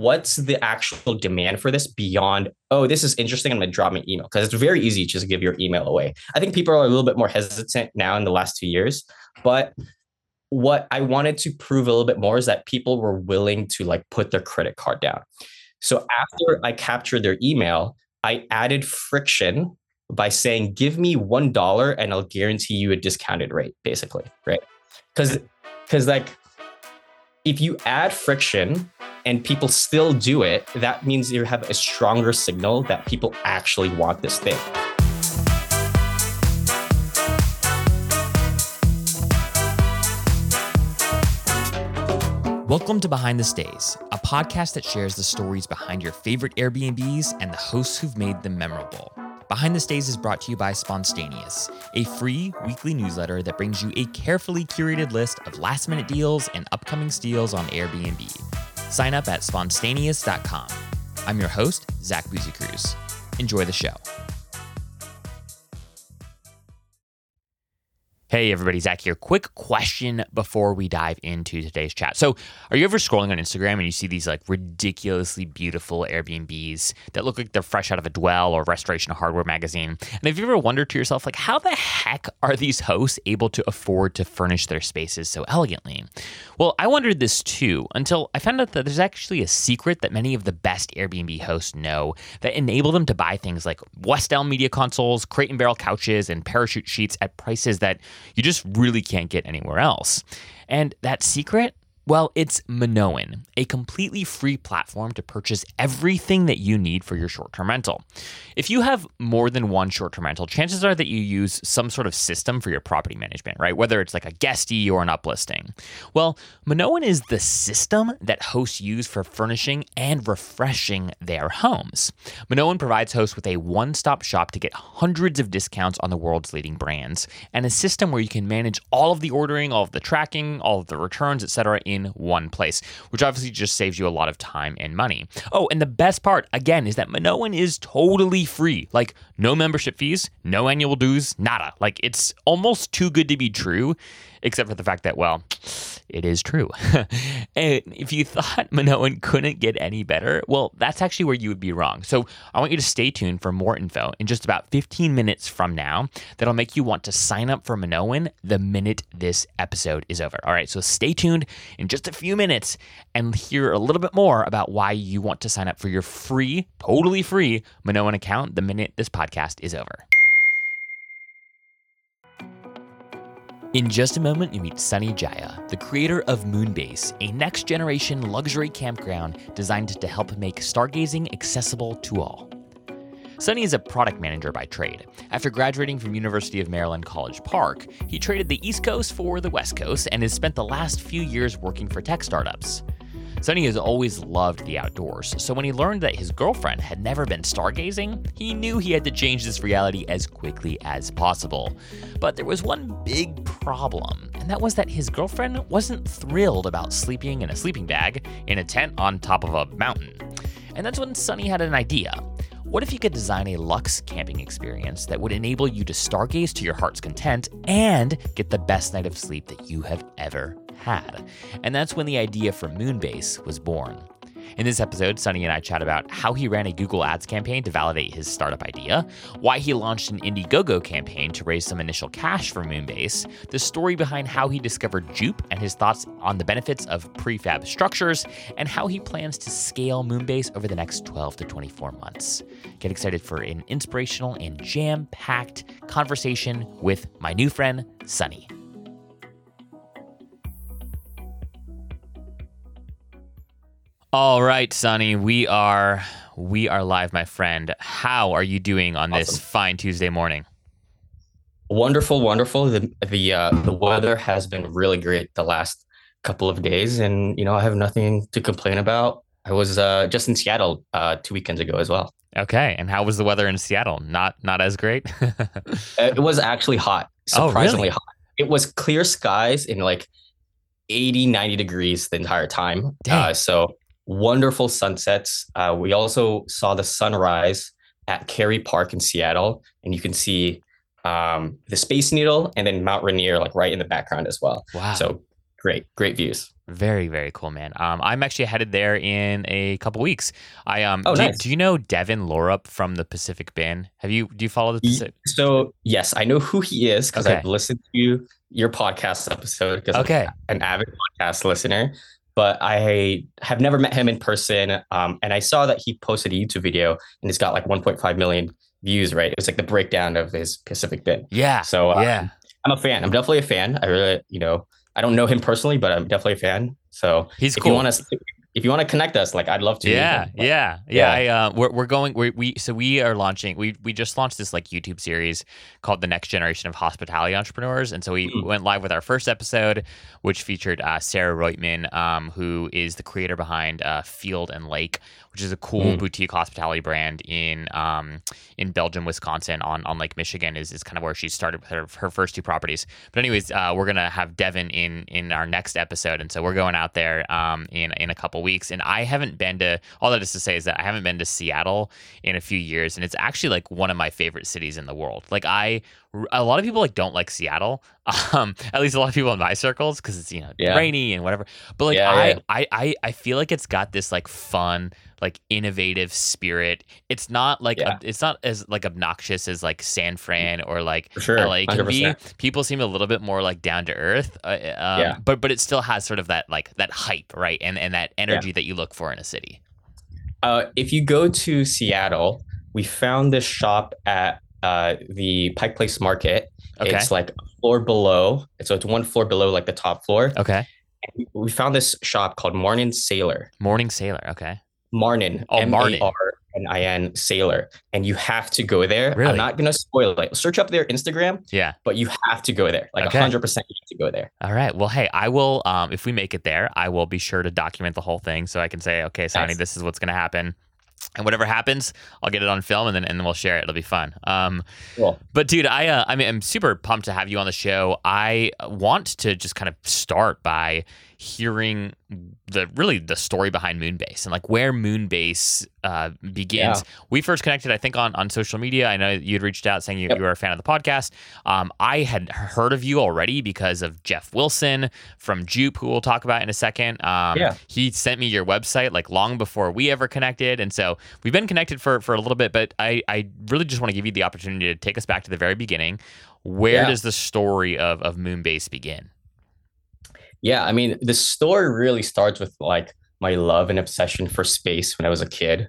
what's the actual demand for this beyond oh this is interesting i'm going to drop my email because it's very easy to just give your email away. I think people are a little bit more hesitant now in the last two years but what i wanted to prove a little bit more is that people were willing to like put their credit card down. So after i captured their email i added friction by saying give me one dollar and i'll guarantee you a discounted rate basically right? Because because like if you add friction and people still do it, that means you have a stronger signal that people actually want this thing. Welcome to Behind the Stays, a podcast that shares the stories behind your favorite Airbnbs and the hosts who've made them memorable. Behind the Stays is brought to you by Spontaneous, a free weekly newsletter that brings you a carefully curated list of last minute deals and upcoming steals on Airbnb. Sign up at spontaneous.com. I'm your host, Zach Boozy. Enjoy the show. Hey, everybody, Zach here. Quick question before we dive into today's chat. So, are you ever scrolling on Instagram and you see these like ridiculously beautiful Airbnbs that look like they're fresh out of a Dwell or Restoration Hardware magazine? And have you ever wondered to yourself, like, how the heck are these hosts able to afford to furnish their spaces so elegantly? Well, I wondered this too until I found out that there's actually a secret that many of the best Airbnb hosts know that enable them to buy things like West Elm media consoles, crate and barrel couches, and parachute sheets at prices that you just really can't get anywhere else. And that secret well, it's Minoan, a completely free platform to purchase everything that you need for your short term rental. If you have more than one short term rental, chances are that you use some sort of system for your property management, right? Whether it's like a guesty or an uplisting. Well, Minoan is the system that hosts use for furnishing and refreshing their homes. Minoan provides hosts with a one stop shop to get hundreds of discounts on the world's leading brands and a system where you can manage all of the ordering, all of the tracking, all of the returns, etc. in one place, which obviously just saves you a lot of time and money. Oh, and the best part, again, is that Minoan is totally free. Like, no membership fees, no annual dues, nada. Like, it's almost too good to be true except for the fact that, well, it is true. and if you thought Minoan couldn't get any better, well, that's actually where you would be wrong. So I want you to stay tuned for more info in just about 15 minutes from now that'll make you want to sign up for Minoan the minute this episode is over. All right, so stay tuned in just a few minutes and hear a little bit more about why you want to sign up for your free, totally free Minoan account the minute this podcast is over. In just a moment, you meet Sani Djaya, the creator of Moonbase, a next generation luxury campground designed to help make stargazing accessible to all. Sani is a product manager by trade. After graduating from University of Maryland College Park, he traded the East Coast for the West Coast and has spent the last few years working for tech startups. Sani has always loved the outdoors, so when he learned that his girlfriend had never been stargazing, he knew he had to change this reality as quickly as possible. But there was one big problem, and that was that his girlfriend wasn't thrilled about sleeping in a sleeping bag in a tent on top of a mountain. And that's when Sani had an idea. What if you could design a luxe camping experience that would enable you to stargaze to your heart's content and get the best night of sleep that you have ever had. And that's when the idea for Moonbase was born. In this episode, Sani and I chat about how he ran a Google Ads campaign to validate his startup idea, why he launched an Indiegogo campaign to raise some initial cash for Moonbase, the story behind how he discovered Jupe and his thoughts on the benefits of prefab structures, and how he plans to scale Moonbase over the next 12 to 24 months. Get excited for an inspirational and jam packed conversation with my new friend, Sani. All right, Sani, we are we are live, my friend. How are you doing on awesome. this fine Tuesday morning? Wonderful, wonderful. The the uh, the weather has been really great the last couple of days, and you know I have nothing to complain about. I was uh, just in Seattle uh, two weekends ago as well. Okay, and how was the weather in Seattle? Not not as great. it was actually hot, surprisingly oh, really? hot. It was clear skies in like 80, 90 degrees the entire time. Uh, so wonderful sunsets. Uh, we also saw the sunrise at Kerry Park in Seattle, and you can see um, the Space Needle and then Mount Rainier like right in the background as well. Wow! So great, great views. Very, very cool, man. Um, I'm actually headed there in a couple weeks. I um, Oh, do, nice. do you know Devin Lorup from the Pacific Bin? Have you do you follow the Pacific? So yes, I know who he is because Okay. I've listened to your podcast episode because Okay, I'm an avid podcast listener. But I have never met him in person. Um, and I saw that he posted a YouTube video and it's got like 1.5 million views. Right? It's like the breakdown of his Pacific Bin. yeah, So uh, yeah. I'm a fan. I'm definitely a fan. I really, you know, I don't know him personally, but I'm definitely a fan. So He's if cool. you want to, if you want to connect us, like I'd love to. Yeah. But- yeah, yeah. Yeah. I, uh, we're we're going. We we so we are launching. We we just launched this like YouTube series called the Next Generation of Hospitality Entrepreneurs, and so we Mm. went live with our first episode, which featured uh, Sarah Reutman, um, who is the creator behind uh, Field and Lake, which is a cool Mm. boutique hospitality brand in um in Belgium, Wisconsin, on on Lake Michigan. Is is kind of where she started with her her first two properties. But anyways, uh, we're gonna have Devin in in our next episode, and so we're going out there um, in in a couple weeks. And I haven't been to all that is to say is that I haven't been to Seattle in a few years, and it's actually like one of my favorite cities in the world. Like I, a lot of people like don't like Seattle, um, at least a lot of people in my circles because it's you know Yeah. rainy and whatever. But like Yeah, I, yeah. I I I feel like it's got this like fun like innovative spirit. It's not like Yeah. ob- it's not as like obnoxious as like San Fran or like For sure. LA can 100%. People seem a little bit more like down to earth. Uh, um, Yeah. But but it still has sort of that like that hype, right? And and that energy that you look for in a city. Uh, if you go to Seattle, we found this shop at uh, the Pike Place Market. Okay. It's like a floor below. So it's one floor below like the top floor. okay. And we found this shop called Morning Sailor. Morning Sailor. Okay. Marnin. Oh, Marnin. M-A-R-N-I-N Sailor. And you have to go there. Really? I'm not going to spoil it. Search up their Instagram, Yeah. but you have to go there. Like Okay. 100% you have to go there. All right. Well, hey, I will. Um, if we make it there, I will be sure to document the whole thing so I can say, okay, Sani, Nice. this is what's going to happen. And whatever happens, I'll get it on film and then and then we'll share it. It'll be fun. Um, Cool. But dude, I uh, I mean, I'm super pumped to have you on the show. I want to just kind of start by hearing the really the story behind Moonbase and like where Moonbase uh, begins. Yeah. We first connected, I think, on on social media. I know you'd reached out saying you, Yep. you were a fan of the podcast. Um, I had heard of you already because of Jeff Wilson from Jupe, who we'll talk about in a second. Um, Yeah. He sent me your website like long before we ever connected, and so we've been connected for for a little bit. But I I really just want to give you the opportunity to take us back to the very beginning. Where Yeah. does the story of of Moonbase begin? Yeah, I mean, the story really starts with like my love and obsession for space when I was a kid.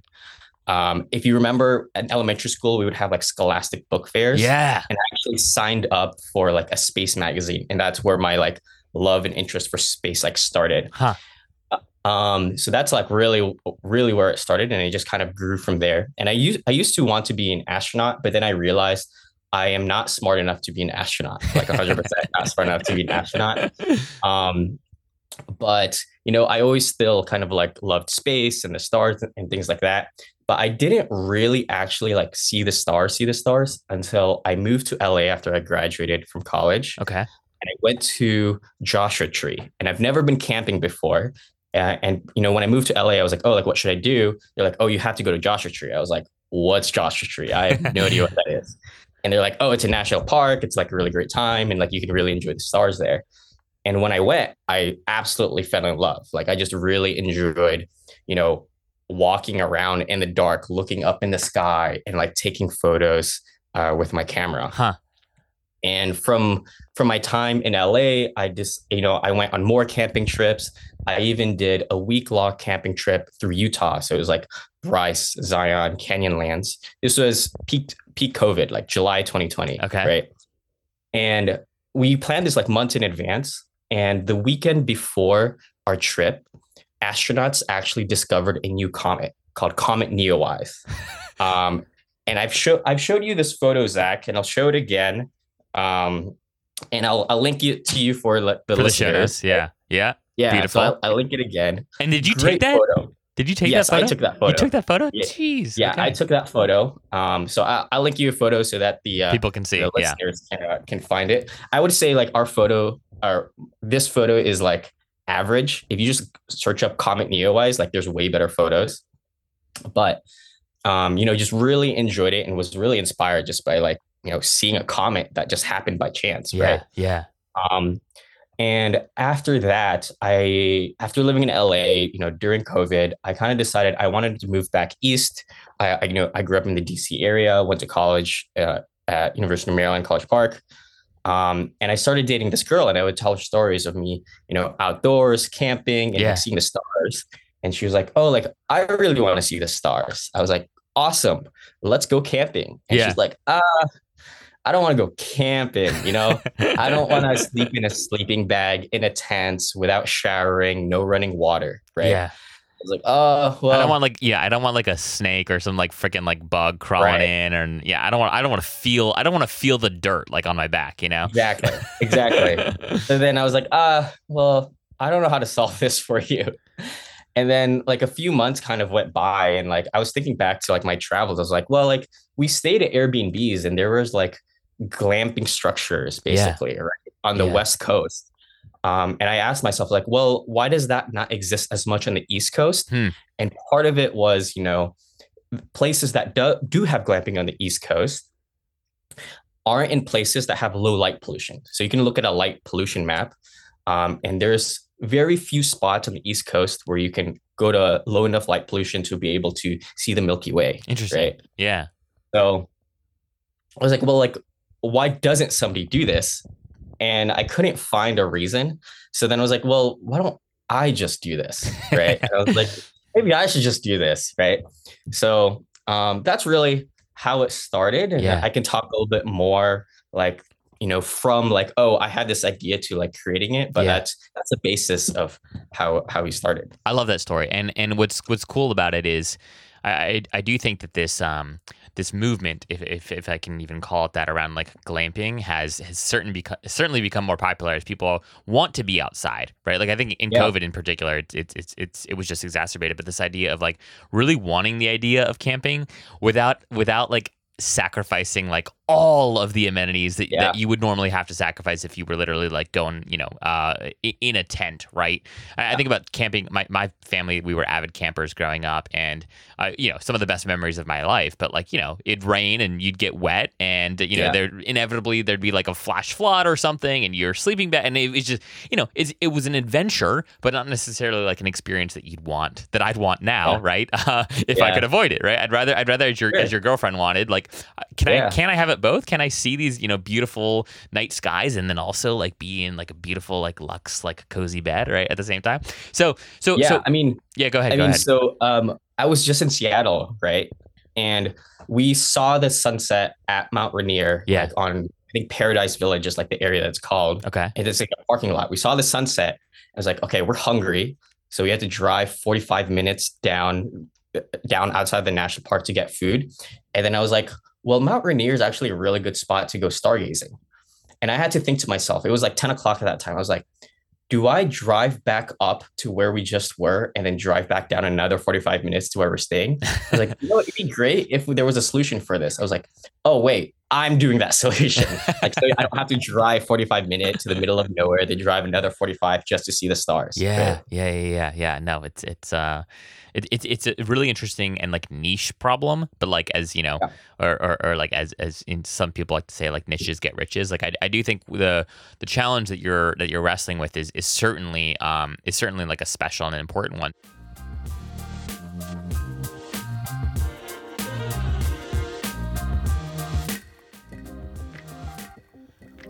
Um, if you remember, at elementary school, we would have like scholastic book fairs. Yeah. and I actually signed up for like a space magazine, and that's where my like love and interest for space like started. Huh. Um, so that's like really, really where it started, and it just kind of grew from there. And I used I used to want to be an astronaut, but then I realized I am not smart enough to be an astronaut. Like 100 percent not smart enough to be an astronaut. Um, but you know, I always still kind of like loved space and the stars and things like that. But I didn't really actually like see the stars, see the stars until I moved to LA after I graduated from college. Okay. And I went to Joshua Tree, and I've never been camping before. Uh, and you know, when I moved to LA, I was like, "Oh, like what should I do?" They're like, "Oh, you have to go to Joshua Tree." I was like, "What's Joshua Tree?" I have no idea what that is. And they're like, "Oh, it's a national park. It's like a really great time, and like you can really enjoy the stars there." And when I went, I absolutely fell in love. Like I just really enjoyed, you know, walking around in the dark, looking up in the sky, and like taking photos uh, with my camera. Huh. And from from my time in LA, I just you know I went on more camping trips. I even did a week long camping trip through Utah. So it was like Bryce, Zion, Canyonlands. This was peak peak COVID, like July 2020. Okay. Right. And we planned this like months in advance. And the weekend before our trip, astronauts actually discovered a new comet called Comet Neowise. um, and I've showed I've showed you this photo, Zach, and I'll show it again. Um, and I'll I'll link it to you for le- the For the show listeners. notes. Yeah. Yeah. Yeah, Beautiful. So I'll, I'll link it again. And did you Great take that? photo. Did you take yes, that photo? I took that photo. You took that photo? Yeah. Jeez. yeah, okay. I took that photo. Um, so I, I'll link you a photo so that the uh, People can see. the Yeah. listeners can, uh, can find it. I would say like our photo, or this photo is like average. If you just search up Comet Neowise, like there's way better photos. But um, you know, just really enjoyed it and was really inspired just by like you know seeing a comet that just happened by chance, Yeah. right? Yeah. Um, And after that, I after living in LA, you know, during COVID, I kind of decided I wanted to move back east. I, I, you know I grew up in the DC area, went to college uh, at University of Maryland, College Park, um, and I started dating this girl, and I would tell her stories of me, you know, outdoors, camping, and Yeah. seeing the stars. And she was like, "Oh, like I really want to see the stars." I was like, "Awesome, let's go camping." And Yeah. she's like, "Ah, I don't want to go camping. You know, I don't want to sleep in a sleeping bag in a tent without showering, no running water." Right? Yeah. I was like, "Oh, well." I don't want like yeah, I don't want like a snake or some like freaking like bug crawling Right. in and yeah, I don't want I don't want to feel I don't want to feel the dirt like on my back, you know. Exactly. Exactly. so then I was like, ah, well, I don't know how to solve this for you. And then like a few months kind of went by and like I was thinking back to like my travels. I was like, well, like we stayed at Airbnbs and there was like glamping structures Yeah. basically right on the Yeah. West Coast. Um, and I asked myself, like, well, why does that not exist as much on the East Coast? Hmm. And part of it was, you know, places that do, do have glamping on the East Coast aren't in places that have low light pollution. So you can look at a light pollution map, um, and there's very few spots on the East Coast where you can go to low enough light pollution to be able to see the Milky Way. Interesting. Right. Yeah. So I was like, well, like, why doesn't somebody do this? And I couldn't find a reason. So then I was like, well, why don't I just do this? Right. I was like, maybe I should just do this. Right. So um, that's really how it started. And Yeah. I can talk a little bit more like, you know, from like, oh, I had this idea to like creating it, but Yeah. that's that's the basis of how how we started. I love that story, and and what's what's cool about it is, I I, I do think that this um this movement, if, if if I can even call it that, around like glamping has has certain become certainly become more popular as people want to be outside, right? Like I think in Yeah. COVID in particular, it's it's it's, it's it was just exacerbated, but this idea of like really wanting the idea of camping without without like sacrificing like all of the amenities that, Yeah. that you would normally have to sacrifice if you were literally like going you know uh in a tent right I, I think about camping my, my family we were avid campers growing up and uh, you know some of the best memories of my life but like you know it'd rain and you'd get wet and you know Yeah. there inevitably there'd be like a flash flood or something and you're sleeping bed and it was just you know it's, it was an adventure but not necessarily like an experience that you'd want that i'd want now Yeah. right uh, if i could avoid it right i'd rather i'd rather as your Sure. as your girlfriend wanted like can i can i have it both can i see these you know beautiful night skies and then also like be in like a beautiful like lux like cozy bed right at the same time so so Yeah, so I mean, yeah go ahead I go mean, ahead so um, I was just in Seattle, right? And we saw the sunset at Mount Rainier, Yeah. like on I think Paradise Village is like the area that's called. okay And it's like a parking lot. We saw the sunset. I was like, okay, we're hungry, so we had to drive 45 minutes down down outside the national park to get food. And then I was like, well, Mount Rainier is actually a really good spot to go stargazing. And I had to think to myself, it was like 10 o'clock at that time. I was like, do I drive back up to where we just were and then drive back down another 45 minutes to where we're staying? I was like, you know, it'd be great if there was a solution for this. I was like, oh, wait, I'm doing that solution. like, so I don't have to drive 45 minutes to the middle of nowhere, then drive another 45 just to see the stars. Yeah, right? yeah, yeah, yeah, yeah. No, it's it's uh, it, it's it's a really interesting and like niche problem, but like as you know, Yeah. or, or or like as as in some people like to say like niches get riches. Like I, I do think the the challenge that you're that you're wrestling with is is certainly um is certainly like a special and an important one.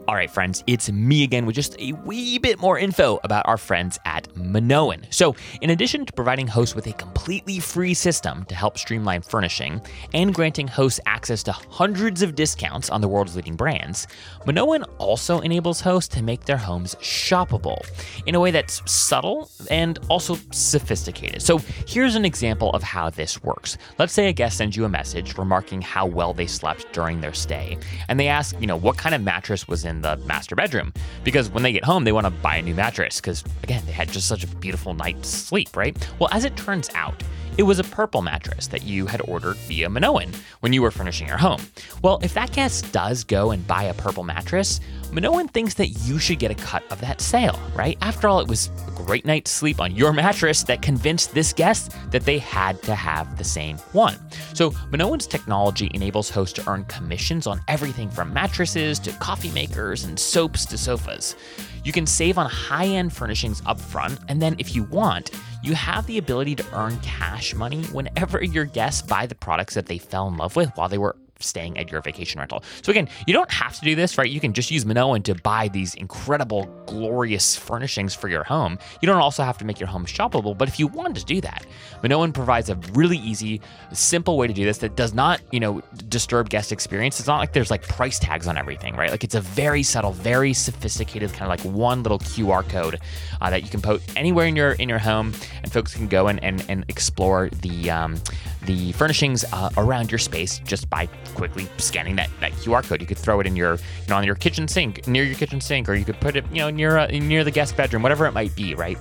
All right, friends, it's me again with just a wee bit more info about our friends at Minoan. So, in addition to providing hosts with a completely free system to help streamline furnishing and granting hosts access to hundreds of discounts on the world's leading brands, Minoan also enables hosts to make their homes shoppable in a way that's subtle and also sophisticated. So, here's an example of how this works. Let's say a guest sends you a message remarking how well they slept during their stay, and they ask, you know, what kind of mattress was in the master bedroom. Because when they get home they want to buy a new mattress because again they had just such a beautiful night's sleep right? Well as it turns out it was a purple mattress that you had ordered via Minoan when you were furnishing your home. Well, if that guest does go and buy a purple mattress, Minoan thinks that you should get a cut of that sale, right? After all, it was a great night's sleep on your mattress that convinced this guest that they had to have the same one. So, Minoan's technology enables hosts to earn commissions on everything from mattresses to coffee makers and soaps to sofas. You can save on high end furnishings up front, and then if you want, you have the ability to earn cash money whenever your guests buy the products that they fell in love with while they were staying at your vacation rental. So again, you don't have to do this, right? You can just use Minoan to buy these incredible, glorious furnishings for your home. You don't also have to make your home shoppable, but if you wanted to do that, Minoan provides a really easy, simple way to do this that does not, you know, disturb guest experience. It's not like there's like price tags on everything, right? Like it's a very subtle, very sophisticated kind of like one little QR code uh, that you can put anywhere in your in your home, and folks can go and and, and explore the um, the furnishings uh, around your space just by quickly scanning that, that QR code. You could throw it in your, you know, on your kitchen sink, near your kitchen sink, or you could put it, you know, near uh, near the guest bedroom, whatever it might be, right?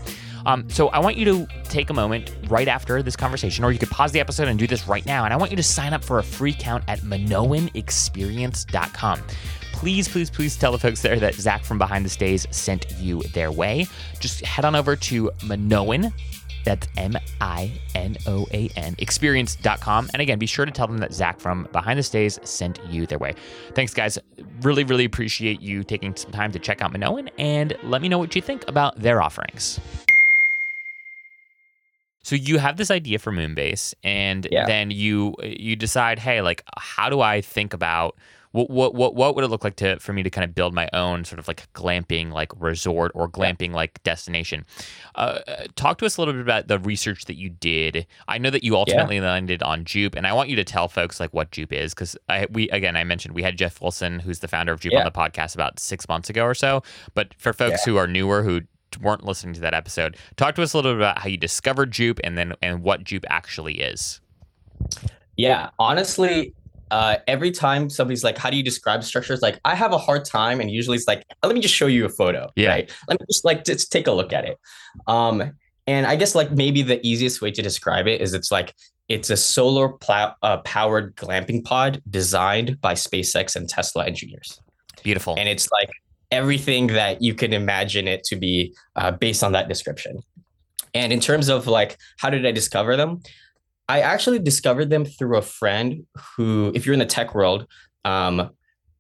Um, so I want you to take a moment right after this conversation, or you could pause the episode and do this right now. And I want you to sign up for a free count at MinoanExperience.com please, please, please tell the folks there that Zach from Behind the Stays sent you their way. Just head on over to Minoan, that's M I N O A N, experience.com. And again, be sure to tell them that Zach from Behind the Stays sent you their way. Thanks, guys. Really, really appreciate you taking some time to check out Minoan and let me know what you think about their offerings. So you have this idea for Moonbase, and Yeah. then you you decide, hey, like, how do I think about what what what what would it look like to for me to kind of build my own sort of like glamping like resort or glamping like destination? Uh, talk to us a little bit about the research that you did. I know that you ultimately landed on Jupe, and I want you to tell folks like what Jupe is because I we again I mentioned we had Jeff Wilson, who's the founder of Jupe, on the podcast about six months ago or so. But for folks who are newer who weren't listening to that episode, talk to us a little bit about how you discovered Jupe and then and what Jupe actually is. Yeah, honestly, uh, every time somebody's like, "How do you describe structures?" Like, I have a hard time, and usually it's like, "Let me just show you a photo." Yeah. Right? Let me just like just take a look at it. Um, and I guess like maybe the easiest way to describe it is it's like it's a solar plow- uh, powered glamping pod designed by SpaceX and Tesla engineers, Beautiful. and it's like everything that you can imagine it to be uh, based on that description. And in terms of like, how did I discover them? I actually discovered them through a friend who, if you're in the tech world, um,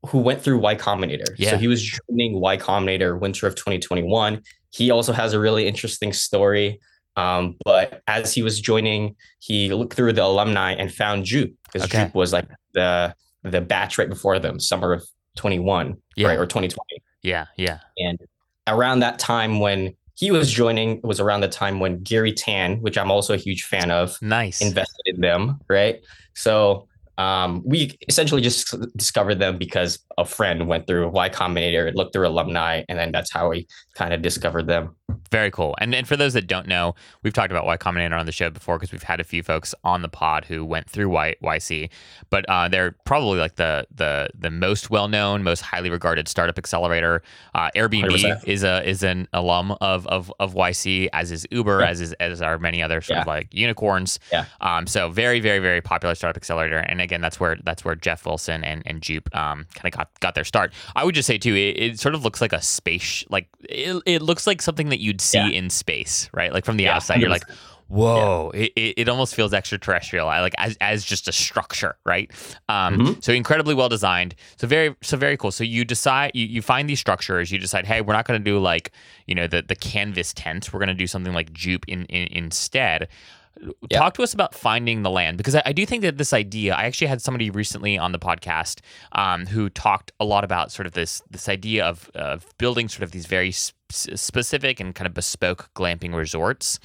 who went through Y Combinator. Yeah. So he was joining Y Combinator winter of 2021. He also has a really interesting story. Um, but as he was joining, he looked through the alumni and found Jupe because Okay. Jupe was like the the batch right before them, summer of 21, Yeah. right, or 2020. yeah, yeah. And around that time when he was joining, was around the time when Garry Tan, which I'm also a huge fan of, Nice. invested in them, right? So um, we essentially just discovered them because a friend went through Y Combinator, looked through alumni, and then that's how we kind of discovered them. Very cool. And and for those that don't know, we've talked about Y Combinator on the show before because we've had a few folks on the pod who went through y, YC, but uh, they're probably like the the the most well known, most highly regarded startup accelerator. Uh, Airbnb 100%. is a is an alum of of, of YC, as is Uber, Yeah. as is as are many other sort of like unicorns. Yeah. Um. So very very very popular startup accelerator, and again that's where that's where Jeff Wilson and and Jupe um kind of got got their start. I would just say too, it, it sort of looks like a space like it, it looks like something that you'd see Yeah. in space, right? Like from the Yeah, outside, you're like, whoa, it, it, it almost feels extraterrestrial. I like as, as just a structure, right? Um, Mhm. So incredibly well designed. So very so very cool. So you decide you, you find these structures. You decide, hey, we're not going to do like you know the the canvas tent. We're going to do something like Jupe in, in instead. Yeah. Talk to us about finding the land because I, I do think that this idea. I actually had somebody recently on the podcast um, who talked a lot about sort of this this idea of of building sort of these very specific and kind of bespoke glamping resorts.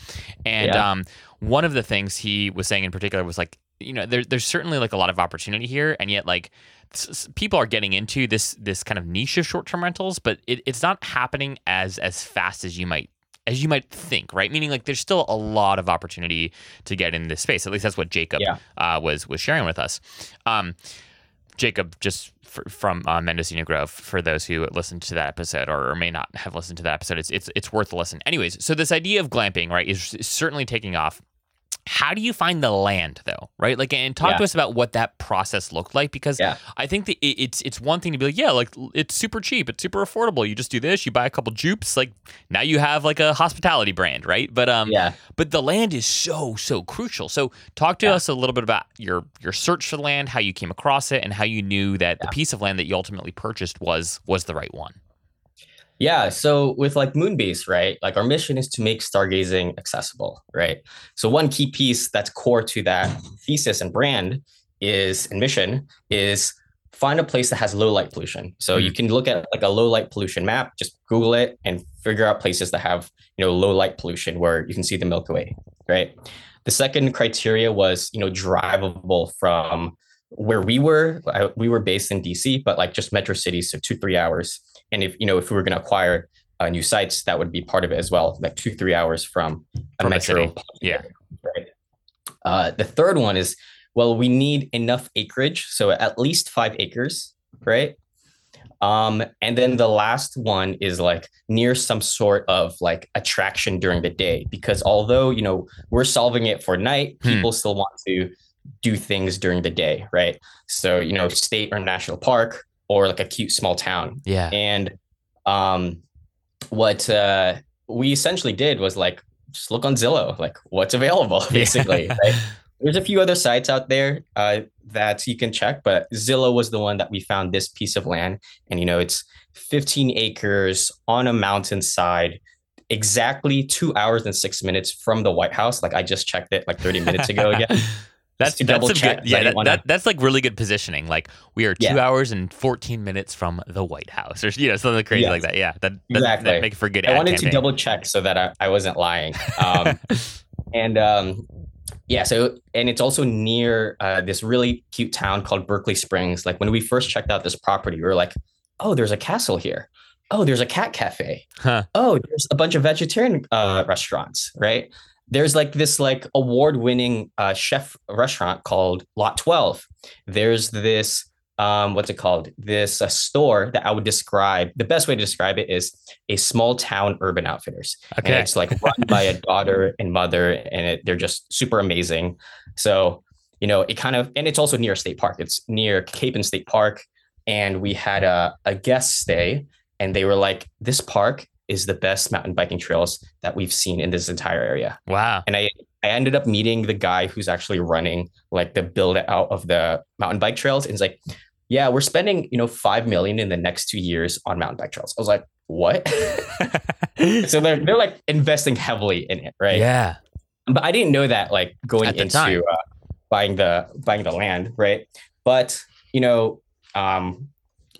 And Yeah. um, one of the things he was saying in particular was like, you know, there, there's certainly like a lot of opportunity here, and yet like s- people are getting into this this kind of niche of short term rentals, but it, it's not happening as as fast as you might as you might think, right? Meaning like there's still a lot of opportunity to get in this space. At least that's what Jacob Yeah. uh, was was sharing with us. Um, Jacob, just from uh, Mendocino Grove, for those who listened to that episode or, or may not have listened to that episode, it's it's it's worth a listen. Anyways, so this idea of glamping, right, is certainly taking off. How do you find the land though, right? Like, and talk Yeah. to us about what that process looked like because Yeah. I think that it's it's one thing to be like, yeah, like it's super cheap, it's super affordable. You just do this, you buy a couple Jupes, like now you have like a hospitality brand, right? But um, Yeah. but the land is so so crucial. So talk to Yeah. us a little bit about your your search for land, how you came across it, and how you knew that the piece of land that you ultimately purchased was was the right one. Yeah. So with like Moonbase, right? Like our mission is to make stargazing accessible, right? So one key piece that's core to that thesis and brand is and mission is find a place that has low light pollution. So you mm. can look at like a low light pollution map, just Google it and figure out places that have, you know, low light pollution where you can see the Milky Way, right? The second criteria was, you know, drivable from where we were. I- We were based in DC, but like just metro cities, so two, three hours. And if, you know, if we were going to acquire uh, new sites, that would be part of it as well, like two, three hours from a From metro. Yeah. Right. Uh, the third one is, well, we need enough acreage. So at least five acres, right? Um, and then the last one is like near some sort of like attraction during the day, because although, you know, we're solving it for night, Hmm. people still want to do things during the day, right? So, you know, state or national park or like a cute small town. Yeah. And um, what uh, we essentially did was like just look on Zillow, like what's available, basically. right? There's a few other sites out there uh, that you can check, but Zillow was the one that we found this piece of land, and you know it's 15 acres on a mountainside, exactly two hours and six minutes from the White House. Like I just checked it like 30 minutes ago again. That's that's some check, good, yeah. That, wanna- that, that's like really good positioning. Like we are two Yeah. hours and fourteen minutes from the White House, or you know something crazy Yes. like that. Yeah, that that, Exactly. that make for good. I wanted campaign. to double check so that I, I wasn't lying. Um, and um, yeah, so and it's also near uh, this really cute town called Berkeley Springs. Like when we first checked out this property, we were like, "Oh, there's a castle here. Oh, there's a cat cafe. Huh. Oh, there's a bunch of vegetarian uh, restaurants, right?" There's like this like award-winning uh, chef restaurant called Lot 12. There's this um, what's it called? This uh, store that I would describe. The best way to describe it is a small town urban outfitters and Okay. it's like run by a daughter and mother and it, they're just super amazing so you know it kind of and it's also near a state park it's near Cacapon state park and we had a, a guest stay and they were like this park is the best mountain biking trails that we've seen in this entire area Wow. and i i ended up meeting the guy who's actually running like the build out of the mountain bike trails and he's like yeah we're spending you know 5 million in the next two years on mountain bike trails i was like what so they're they're like investing heavily in it, right? Yeah. But I didn't know that like going into uh, buying the buying the land, right? But you know, um,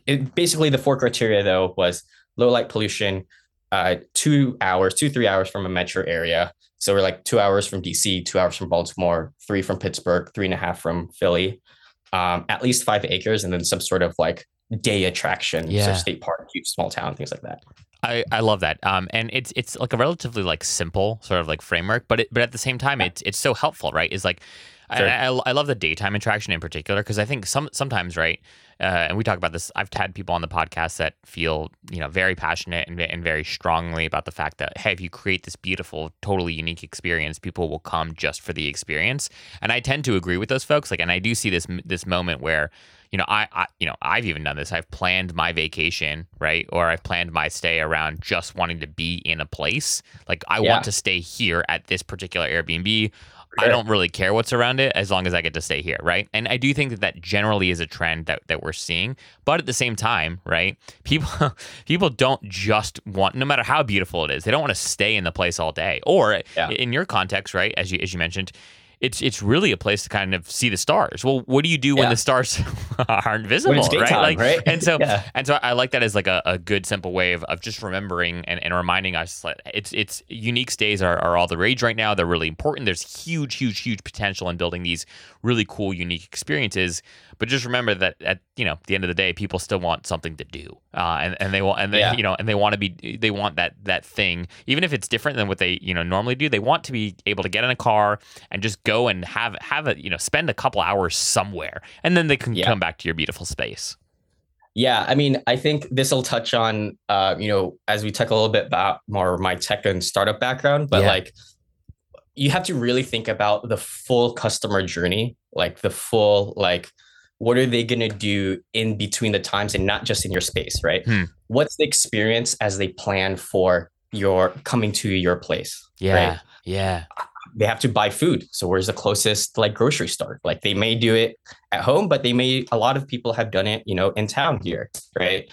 it, basically the four criteria though was low light pollution, uh, two hours, two three hours from a metro area. So we're like two hours from DC, two hours from Baltimore, three from Pittsburgh, three and a half from Philly, um, at least five acres, and then some sort of like day attraction, Yeah. so state park, cute small town, things like that. I, I love that. Um, and it's it's like a relatively like simple sort of like framework, but it, but at the same time, it's it's so helpful, right? Is like, Sure. I, I, I love the daytime attraction in particular because I think some sometimes, right? Uh, and we talk about this. I've had people on the podcast that feel you know very passionate and, and very strongly about the fact that hey, if you create this beautiful, totally unique experience, people will come just for the experience. And I tend to agree with those folks. Like, and I do see this this moment where you know, I, I, you know, I've even done this. I've planned my vacation, right, or I've planned my stay around just wanting to be in a place. Like, I Yeah. want to stay here at this particular Airbnb. I don't really care what's around it as long as I get to stay here, right? And I do think that that generally is a trend that, that we're seeing. But at the same time, right, people people don't just want, no matter how beautiful it is, they don't want to stay in the place all day. Or Yeah. in your context, right, as you as you mentioned, it's it's really a place to kind of see the stars. Well, what do you do when the stars aren't visible, right? daytime, Like, right? and so Yeah. and so I like that as like a, a good simple way of, of just remembering and, and reminding us that it's it's unique stays are, are all the rage right now. They're really important. There's huge, huge, huge potential in building these really cool, unique experiences. But just remember that at you know the end of the day, people still want something to do, uh, and and they want and they Yeah. you know and they want to be they want that that thing even if it's different than what they you know normally do. They want to be able to get in a car and just go and have have a you know spend a couple hours somewhere, and then they can Yeah. come back to your beautiful space. Yeah, I mean, I think this will touch on, uh, you know, as we talk a little bit about more my tech and startup background, but Yeah. like you have to really think about the full customer journey, like the full like what are they going to do in between the times and not just in your space, right? Hmm. What's the experience as they plan for your coming to your place? Yeah. Right? Yeah. They have to buy food. So where's the closest like grocery store? Like they may do it at home, but they may a lot of people have done it, you know, in town here, right?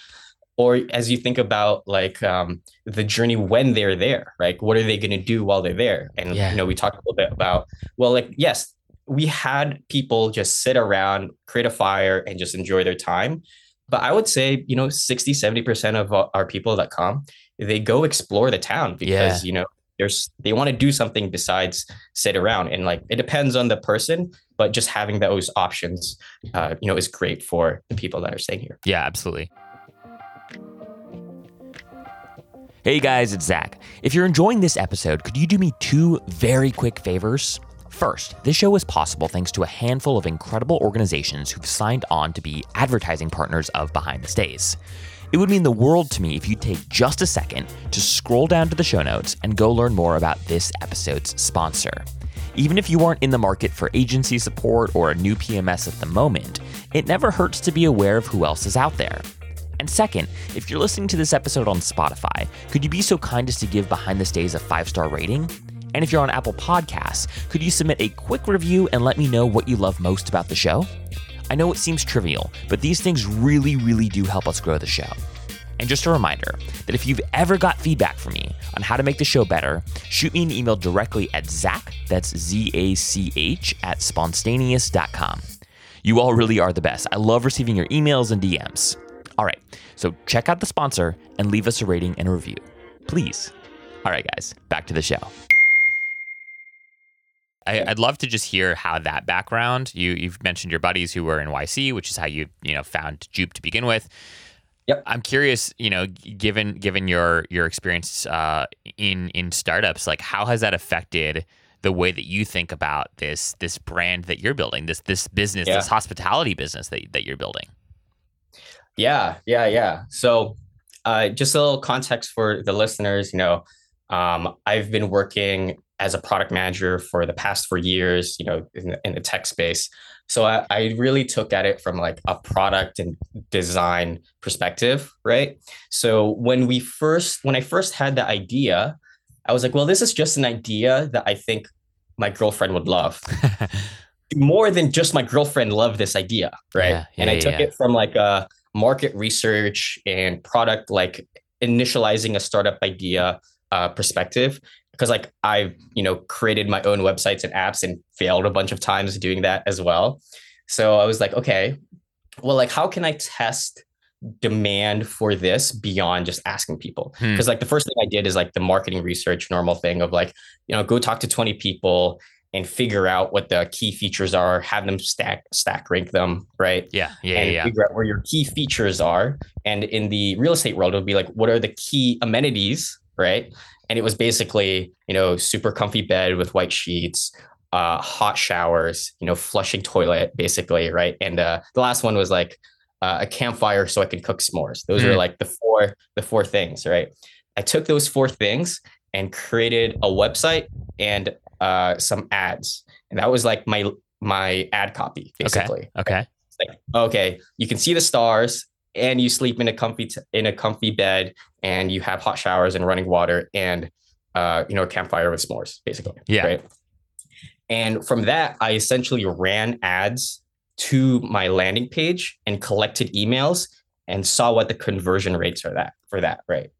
Or as you think about like um, the journey when they're there, right? What are they going to do while they're there? And Yeah. you know, we talked a little bit about well, like yes, we had people just sit around, create a fire, and just enjoy their time. But I would say, you know, 60, 70% of our- people that come, they go explore the town because, you know, there's they want to do something besides sit around. And like it depends on the person, but just having those options, uh, you know, is great for the people that are staying here. Yeah, absolutely. Hey guys, it's Zach. If you're enjoying this episode, could you do me two very quick favors? First, this show is possible thanks to a handful of incredible organizations who've signed on to be advertising partners of Behind the Stays. It would mean the world to me if you'd take just a second to scroll down to the show notes and go learn more about this episode's sponsor. Even if you aren't in the market for agency support or a new PMS at the moment, it never hurts to be aware of who else is out there. And second, if you're listening to this episode on Spotify, could you be so kind as to give Behind the Stays a five star rating? And if you're on Apple Podcasts, could you submit a quick review and let me know what you love most about the show? I know it seems trivial, but these things really, really do help us grow the show. And just a reminder that if you've ever got feedback from me on how to make the show better, shoot me an email directly at Zach, that's Z A C H, at spontaneous.com. You all really are the best. I love receiving your emails and DMs. All right, so check out the sponsor and leave us a rating and a review. Please. All right, guys, back to the show. I, I'd love to just hear how that background. You you've mentioned your buddies who were in YC, which is how you you know found Jupe to begin with. Yep. I'm curious, you know, given given your your experience uh, in in startups, like how has that affected the way that you think about this this brand that you're building, this this business, Yeah. this hospitality business that that you're building? Yeah, yeah, yeah. So, uh, just a little context for the listeners. You know, um, I've been working as a product manager for the past four years. You know, in the, in the tech space. So I, I really took at it from like a product and design perspective, right? So when we first, when I first had the idea, I was like, well, this is just an idea that I think my girlfriend would love more than just my girlfriend loved this idea, right? Yeah, and yeah, I took yeah. it from like a market research and product like initializing a startup idea uh, perspective because like I've you know created my own websites and apps and failed a bunch of times doing that as well. So I was like, okay, well, like how can I test demand for this beyond just asking people? Hmm. Because like the first thing I did is like the marketing research normal thing of like you know go talk to 20 people and figure out what the key features are, have them stack stack rank them, right? Yeah, yeah, and yeah. figure out where your key features are. And in the real estate world, it would be like, what are the key amenities, right? And it was basically, you know, super comfy bed with white sheets, uh, hot showers, you know, flushing toilet, basically, right? And uh, the last one was like uh, a campfire so I could cook s'mores. Those Mm. like the four the four things, right? I took those four things and created a website and uh, some ads, and that was like my my ad copy, basically Okay. like okay you can see the stars and you sleep in a comfy t- in a comfy bed and you have hot showers and running water and uh you know a campfire with s'mores basically Yeah. right and from that i essentially ran ads to my landing page and collected emails and saw what the conversion rates are that for that right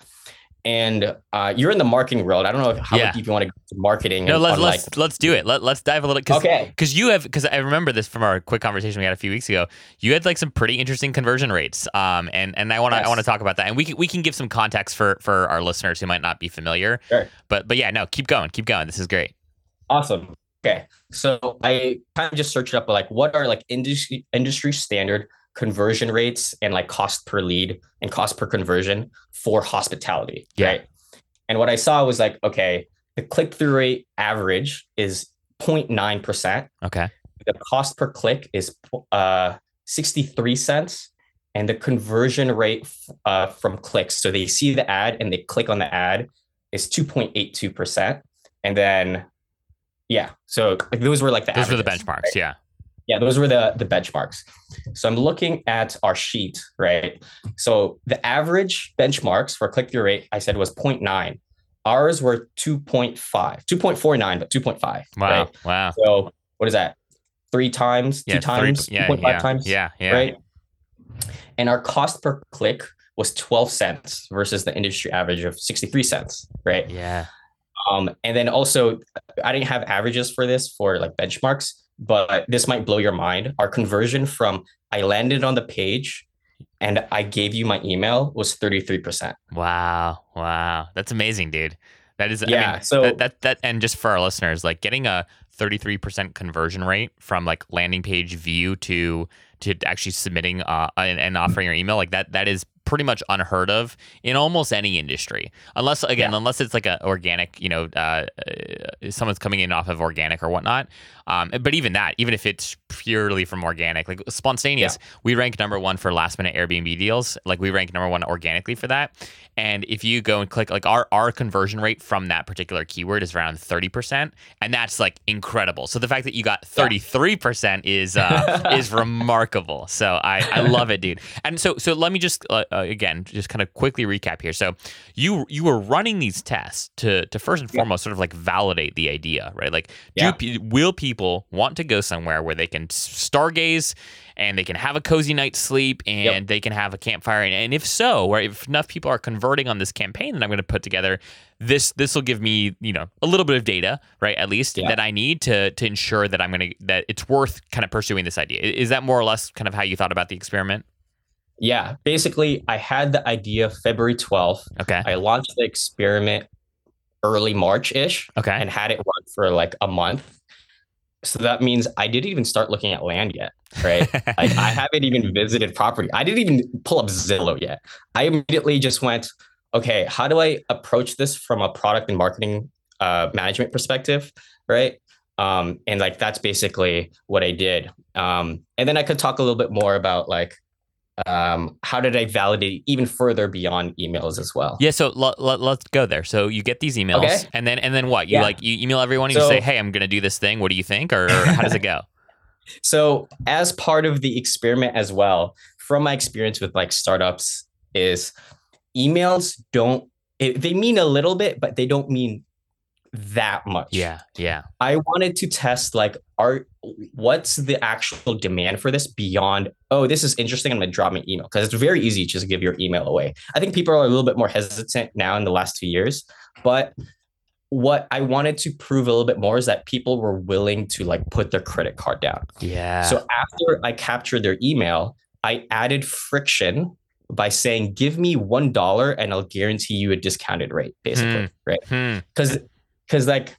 and uh, you're in the marketing world. I don't know how Yeah. deep you want to go to marketing. No, and let's let's like, let's do it. Let, let's dive a little because okay. because you have because I remember this from our quick conversation we had a few weeks ago. You had like some pretty interesting conversion rates, um, and and I want to I want to talk about that, and we can, we can give some context for for our listeners who might not be familiar. Sure. But but yeah, no, keep going, keep going. This is great. Awesome. Okay. So I kind of just searched up like what are like industry industry standard conversion rates and like cost per lead and cost per conversion for hospitality. Yeah. Right. And what I saw was like, okay, the click-through rate average is 0.9%. Okay. The cost per click is uh 63 cents. And the conversion rate uh, from clicks, so they see the ad and they click on the ad, is 2.82%. And then Yeah. So like those were like the Those were the benchmarks. right? Yeah. Yeah, those were the the benchmarks. So I'm looking at our sheet, right? So the average benchmarks for click through rate I said was 0.9. Ours were 2.5, 2.49, but 2.5. Wow. Right? Wow. So what is that? Three times, Yeah. two times, Three, yeah. 2.5 Yeah. times, Yeah. Yeah. right? And our cost per click was 12 cents versus the industry average of 63 cents, right? Yeah. Um, and then also, I didn't have averages for this for like benchmarks, but this might blow your mind. Our conversion from I landed on the page and I gave you my email was 33%. Wow. Wow. That's amazing, dude. That is, I Yeah, mean, so- that, that, that, and just for our listeners, like getting a 33% conversion rate from like landing page view to, to actually submitting uh, and, and offering your email, like that, that is pretty much unheard of in almost any industry, unless again, Yeah. unless it's like an organic, you know, uh, uh, someone's coming in off of organic or whatnot. Um, but even that, even if it's purely from organic, like spontaneous, we rank number one for last minute Airbnb deals. Like we rank number one organically for that. And if you go and click, like our our conversion rate from that particular keyword is around thirty percent, and that's like incredible. So the fact that you got thirty three percent is uh, is remarkable. So I I love it, dude. And so so let me just uh, uh, again just kind of quickly recap here. So you you were running these tests to to first and Yeah. foremost sort of like validate the idea, right? Like do Yeah. will people want to go somewhere where they can stargaze and they can have a cozy night's sleep and Yep. they can have a campfire and, and if so or if enough people are converting on this campaign that i'm going to put together this this will give me you know a little bit of data right at least Yeah. that i need to to ensure that i'm going to that it's worth kind of pursuing this idea is that more or less kind of how you thought about the experiment Yeah, basically, I had the idea February 12th. okay I launched the experiment early March ish okay and had it run for like a month. So that means I didn't even start looking at land yet, right? like I haven't even visited property. I didn't even pull up Zillow yet. I immediately just went, okay, how do I approach this from a product and marketing uh, management perspective, right? Um, and like that's basically what I did. Um, and then I could talk a little bit more about like um, how did I validate even further beyond emails as well. yeah so let, let, let's go there so you get these emails Okay. and then and then what you Yeah. like you email everyone and you So- say hey i'm going to do this thing what do you think or, or how does it go So, as part of the experiment as well, from my experience with like startups, is emails don't it, they mean a little bit, but they don't mean that much. yeah yeah I wanted to test like are what's the actual demand for this beyond oh this is interesting I'm gonna drop my email because it's very easy just to give your email away. I think people are a little bit more hesitant now in the last two years, but what I wanted to prove a little bit more is that people were willing to like put their credit card down. yeah So after I captured their email, I added friction by saying, "Give me one dollar, and I'll guarantee you a discounted rate." Basically, right? hmm. Because because like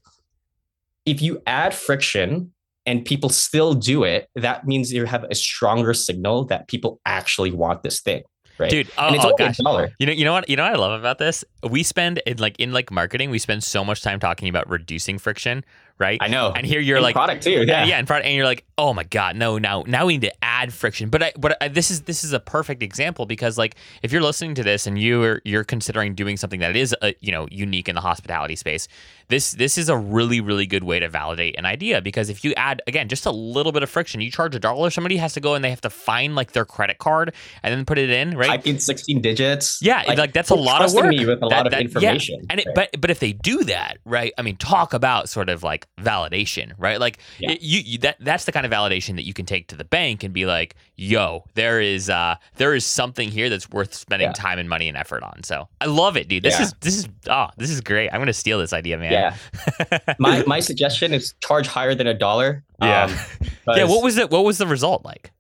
if you add friction and people still do it, that means you have a stronger signal that people actually want this thing, right? dude oh, and it's oh gosh a dollar. You know, you know what, you know what I love about this. We spend in like in like marketing, we spend so much time talking about reducing friction, right? I know. And here you're In like, product too. yeah, Yeah, yeah, in front, and you're like, oh my god, no, now now we need to add friction. But I, but I, this is this is a perfect example because like if you're listening to this and you're you're considering doing something that is uh, you know unique in the hospitality space, this this is a really really good way to validate an idea because if you add again just a little bit of friction, you charge a dollar, somebody has to go and they have to find like their credit card and then put it in, right? Type in 16 digits. Yeah, like, that's a lot of work. me with a That- lot of that- yeah. information. And it, right? but but if they do that, right? I mean, talk about sort of like validation, right? Like Yeah. it- you, you that that's the kind of validation that you can take to the bank and be like, "Yo, there is uh there is something here that's worth spending Yeah. time and money and effort on." So I love it, dude. This Yeah. is this is oh this is great. I'm gonna steal this idea, man. yeah. my my suggestion is charge higher than a dollar. Yeah. Um, yeah. What was it? What was the result like?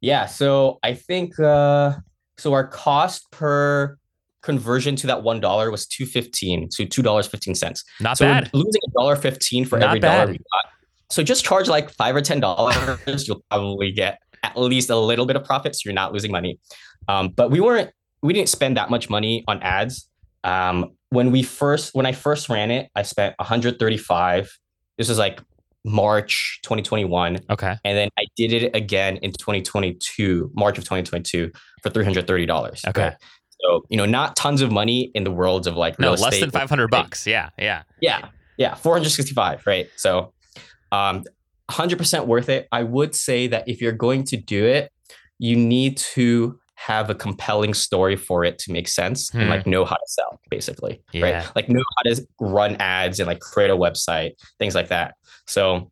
Yeah, so I think uh so our cost per conversion to that one dollar was two fifteen, so two dollars fifteen cents. Not So bad. losing a dollar fifteen for Not every bad. dollar we got. So just charge like five or ten dollars, you'll probably get at least a little bit of profit, so you're not losing money. Um, but we weren't we didn't spend that much money on ads. Um, when we first when I first ran it, I spent 135. This was like March 2021. Okay. And then I did it again in 2022, March of 2022 for $330. Okay. So, you know, not tons of money in the worlds of like No, less than 500 bucks. Yeah. Yeah. Yeah. Yeah, 465, right? So um 100% worth it. I would say that if you're going to do it, you need to have a compelling story for it to make sense and Hmm. like know how to sell basically Yeah. right like know how to run ads and like create a website things like that so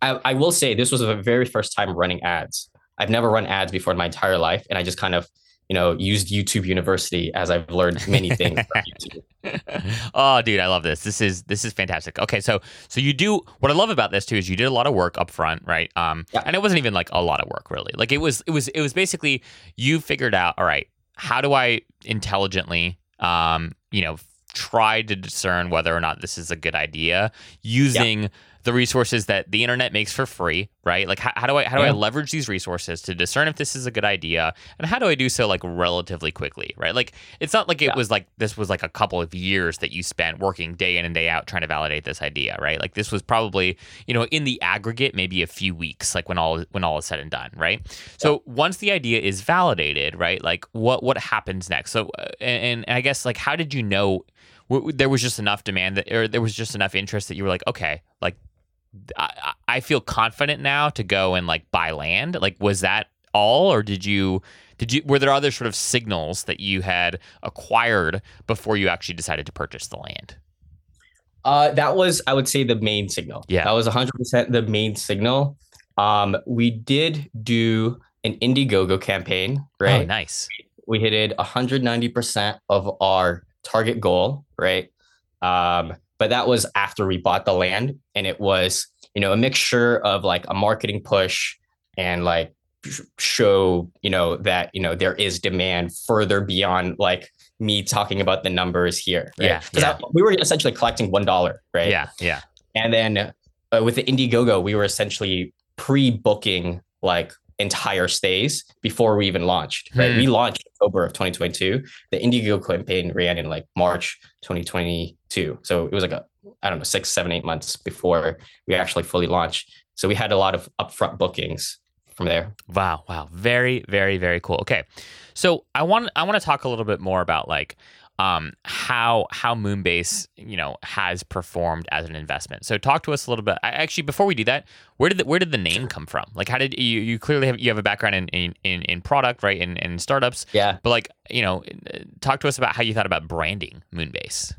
I, I will say this was the very first time running ads i've never run ads before in my entire life and i just kind of you know used youtube university as i've learned many things from youtube oh, dude, I love this. This is this is fantastic. Okay, so so you do what I love about this too is you did a lot of work up front, right? Um, Yeah. and it wasn't even like a lot of work really. Like it was it was it was basically you figured out, all right, how do I intelligently, um, you know, try to discern whether or not this is a good idea using the resources that the internet makes for free, right? Like how, how do I how do I leverage these resources to discern if this is a good idea, and how do I do so like relatively quickly, right? Like it's not like it Yeah. was like this was like a couple of years that you spent working day in and day out trying to validate this idea, right? Like this was probably you know in the aggregate maybe a few weeks, like when all when all is said and done, right? So once the idea is validated, right? Like what what happens next? So uh, and, and I guess like how did you know? There was just enough demand that, or there was just enough interest that you were like, okay, like I, I feel confident now to go and like buy land. Like, was that all, or did you did you were there other sort of signals that you had acquired before you actually decided to purchase the land? Uh, that was, I would say, the main signal. Yeah. that was 100% the main signal. Um, we did do an Indiegogo campaign, right? Oh, nice. We hit 190% of our target goal, right? Um, but that was after we bought the land, and it was, you know, a mixture of like a marketing push and like show, you know, that you know there is demand further beyond like me talking about the numbers here. Right? Yeah, 'Cause yeah. We were essentially collecting one dollar, right? Yeah, yeah, And then uh, with the Indiegogo, we were essentially pre-booking like entire stays before we even launched. Right, Hmm. we launched October of 2022. The Indiegogo campaign ran in like March 2022, so it was like a I don't know six, seven, eight months before we actually fully launched. So we had a lot of upfront bookings from there. Wow, wow. Very, very, very cool. Okay. So I want I want to talk a little bit more about like um how how Moonbase, you know, has performed as an investment. So talk to us a little bit. I, actually before we do that, where did the, where did the name come from? Like how did you you clearly have you have a background in in in, in product, right? In in startups. Yeah. But like, you know, talk to us about how you thought about branding Moonbase.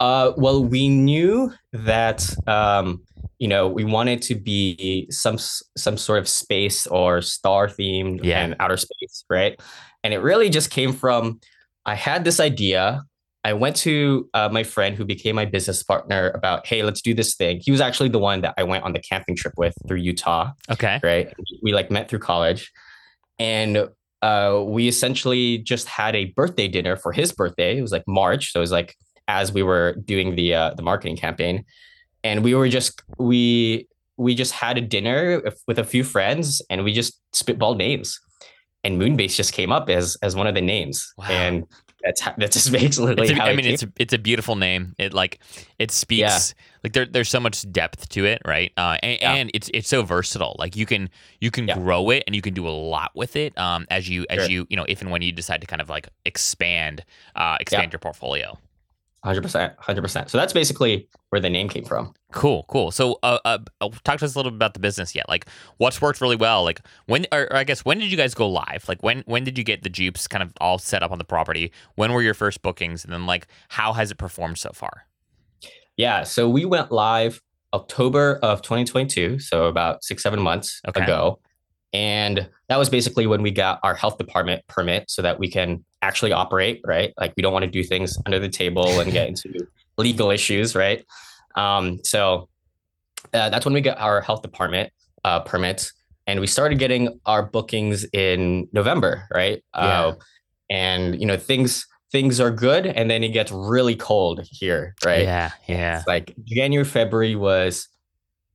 Uh, well, we knew that um, you know we wanted to be some some sort of space or star themed Yeah. and outer space, right? And it really just came from I had this idea. I went to uh, my friend who became my business partner about, hey, let's do this thing. He was actually the one that I went on the camping trip with through Utah Okay. right? We like met through college, and uh, we essentially just had a birthday dinner for his birthday. It was like March, so it was like as we were doing the uh, the marketing campaign, and we were just we we just had a dinner with- a few friends, and we just spitballed names, and Moonbase just came up as as one of the names, Wow. and that's how, that's just basically It's a, how I it mean, it's a, it's a beautiful name. It like it speaks yeah. like there, there's so much depth to it, right? Uh, and, Yeah. and it's it's so versatile. Like you can you can Yeah. grow it and you can do a lot with it. Um, as you as Sure. you you know if and when you decide to kind of like expand uh expand your portfolio. Hundred percent, hundred percent. So that's basically where the name came from. Cool, cool. So, uh, uh, uh, talk to us a little bit about the business yet. Like, what's worked really well? Like, when, or, or I guess, when did you guys go live? Like, when, when did you get the Jupes kind of all set up on the property? When were your first bookings? And then, like, how has it performed so far? Yeah, so we went live October of 2022, so about six, seven months Okay. ago. And that was basically when we got our health department permit so that we can actually operate, right? Like we don't want to do things under the table and get into legal issues, right? Um, so uh, that's when we got our health department uh, permits. And we started getting our bookings in November, right? Yeah. Uh, and you know things things are good, and then it gets really cold here, right? Yeah, yeah. It's like January, February was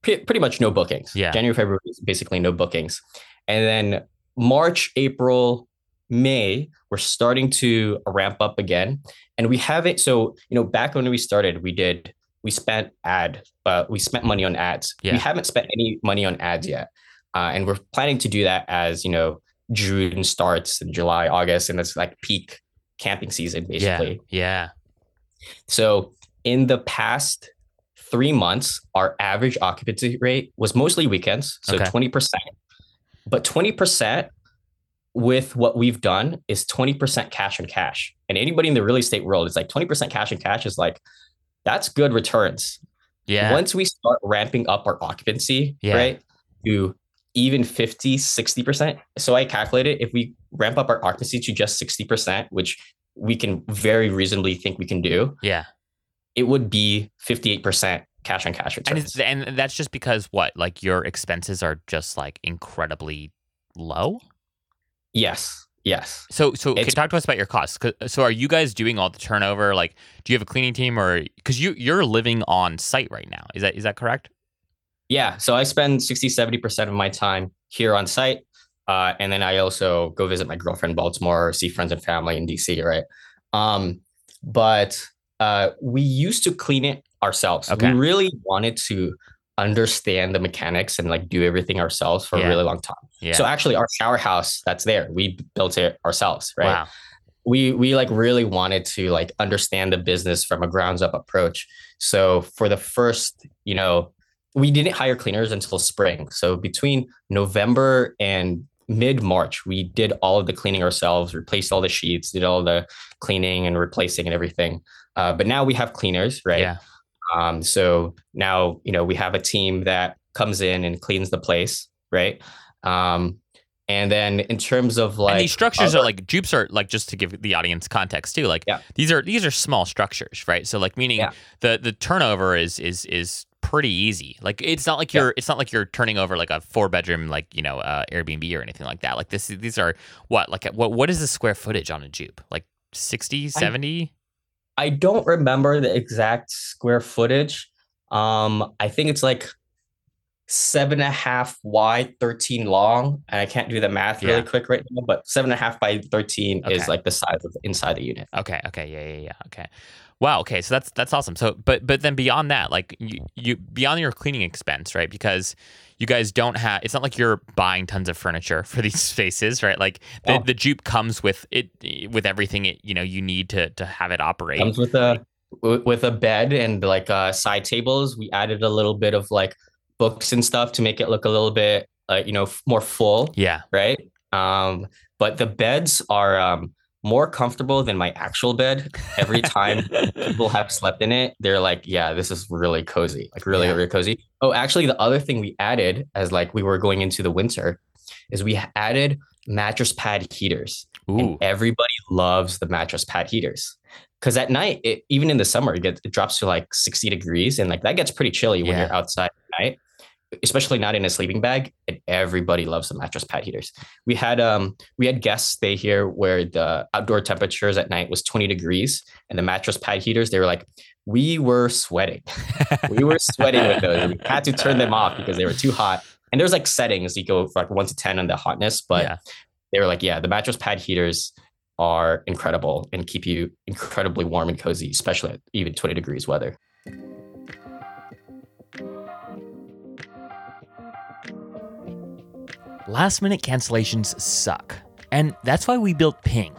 pretty much no bookings. Yeah. January, February was basically no bookings. And then March, April, May, we're starting to ramp up again. And we have it. So, you know, back when we started, we did, we spent ad, uh, we spent money on ads. Yeah. We haven't spent any money on ads yet. Uh, and we're planning to do that as, you know, June starts and July, August, and it's like peak camping season, Yeah, basically. yeah. So in the past three months, our average occupancy rate was mostly weekends, so Okay. twenty percent. But twenty percent with what we've done is twenty percent cash on cash. And anybody in the real estate world is like twenty percent cash on cash is like that's good returns. Yeah. Once we start ramping up our occupancy, Yeah. right, to even 50, 60%. So I calculated if we ramp up our occupancy to just 60%, which we can very reasonably think we can do, yeah. It would be 58% cash on cash return. And and that's just because what? Like your expenses are just like incredibly low. yes. Yes. So so can It's- talk to us about your costs. So are you guys doing all the turnover? Like, do you have a cleaning team or because you you're living on site right now? Is that is that correct? Yeah. So I spend 60, 70% of my time here on site. Uh, and then I also go visit my girlfriend in Baltimore, see friends and family in DC, right? Um, but uh, we used to clean it ourselves. Okay. We really wanted to understand the mechanics and like do everything ourselves for Yeah. a really long time. Yeah. So actually our shower house that's there, we built it ourselves, right? Wow. we we like really wanted to like understand the business from a grounds up approach so for the first you know we didn't hire cleaners until spring so between november and mid march we did all of the cleaning ourselves replaced all the sheets did all the cleaning and replacing and everything uh, but now we have cleaners right Yeah. um, so now you know we have a team that comes in and cleans the place right um, and then in terms of like and these structures are like Jupes are like just to give the audience context too. Like Yeah. these are these are small structures, right? So like meaning Yeah. the the turnover is is is pretty easy. Like it's not like you're it's not like you're turning over like a four bedroom like you know uh, Airbnb or anything like that. Like this these are what like what what is the square footage on a Jupe? Like 60, 70? I don't remember the exact square footage. Um, I think it's like seven and a half wide, 13 long. And I can't do the math Yeah. really quick right now, but seven and a half by 13 Okay. is like the size of the inside the unit. Okay. Okay. Yeah. Yeah. Yeah. Okay. Wow. Okay. So that's that's awesome. So, but but then beyond that, like you, you beyond your cleaning expense, right? Because you guys don't have. It's not like you're buying tons of furniture for these spaces, right? Like the, No. the Jupe comes with it with everything it you know you need to to have it operate. Comes with a with a bed and like uh side tables. We added a little bit of like books and stuff to make it look a little bit uh, you know, f- more full. yeah. right? Um, but the beds are um, more comfortable than my actual bed. Every time people have slept in it, they're like, "Yeah, this is really cozy, like really, Yeah. really cozy." Oh, actually, the other thing we added as like we were going into the winter is we added mattress pad heaters, Ooh. and everybody loves the mattress pad heaters. Because at night, it, even in the summer, it, gets, it drops to like 60 degrees, and like that gets pretty chilly when you're outside at night especially not in a sleeping bag and everybody loves the mattress pad heaters. We had um we had guests stay here where the outdoor temperatures at night was 20 degrees and the mattress pad heaters they were like we were sweating. We were sweating with those. We had to turn them off because they were too hot. And there's like settings. You go like 1 to 10 on the hotness but yeah. they were like yeah the mattress pad heaters are incredible and keep you incredibly warm and cozy especially at even 20 degrees weather Last minute cancellations suck. And that's why we built Ping.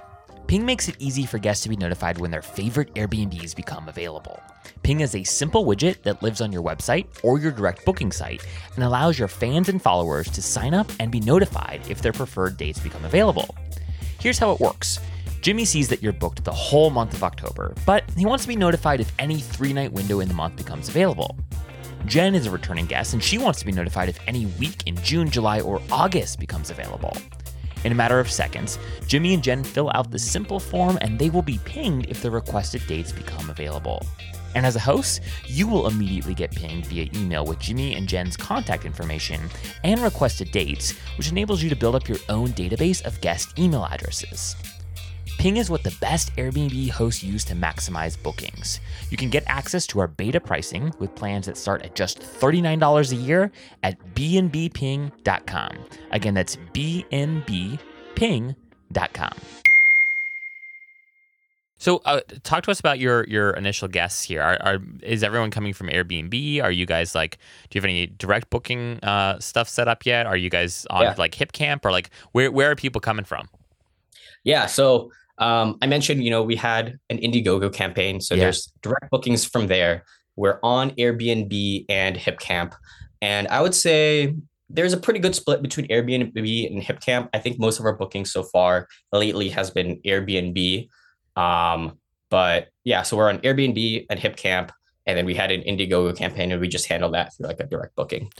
Ping makes it easy for guests to be notified when their favorite Airbnbs become available. Ping is a simple widget that lives on your website or your direct booking site and allows your fans and followers to sign up and be notified if their preferred dates become available. Here's how it works Jimmy sees that you're booked the whole month of October, but he wants to be notified if any three night window in the month becomes available. Jen is a returning guest and she wants to be notified if any week in June, July, or August becomes available. In a matter of seconds, Jimmy and Jen fill out the simple form and they will be pinged if the requested dates become available. And as a host, you will immediately get pinged via email with Jimmy and Jen's contact information and requested dates, which enables you to build up your own database of guest email addresses. Ping is what the best Airbnb hosts use to maximize bookings. You can get access to our beta pricing with plans that start at just $39 a year at bnbping.com. Again, that's bnbping.com. So, uh, talk to us about your your initial guests here. Are, are is everyone coming from Airbnb? Are you guys like? Do you have any direct booking uh, stuff set up yet? Are you guys on Yeah. like Hip Camp or like where where are people coming from? Yeah. So um, I mentioned, you know, we had an Indiegogo campaign. So Yeah. there's direct bookings from there. we're on Airbnb and HipCamp. And I would say there's a pretty good split between Airbnb and HipCamp. I think most of our bookings so far lately has been Airbnb. Um, but yeah, so we're on Airbnb and HipCamp, and then we had an Indiegogo campaign, and we just handled that through like a direct booking.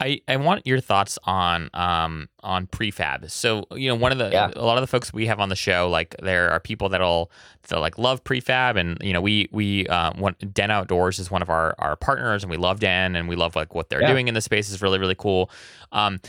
I, I want your thoughts on um on prefab. So you know one of the Yeah. a lot of the folks we have on the show like there are people that'll that like love prefab and you know we we uh, want Den Outdoors is one of our our partners and we love Den and we love like what they're Yeah. doing in the space is really really cool. Um,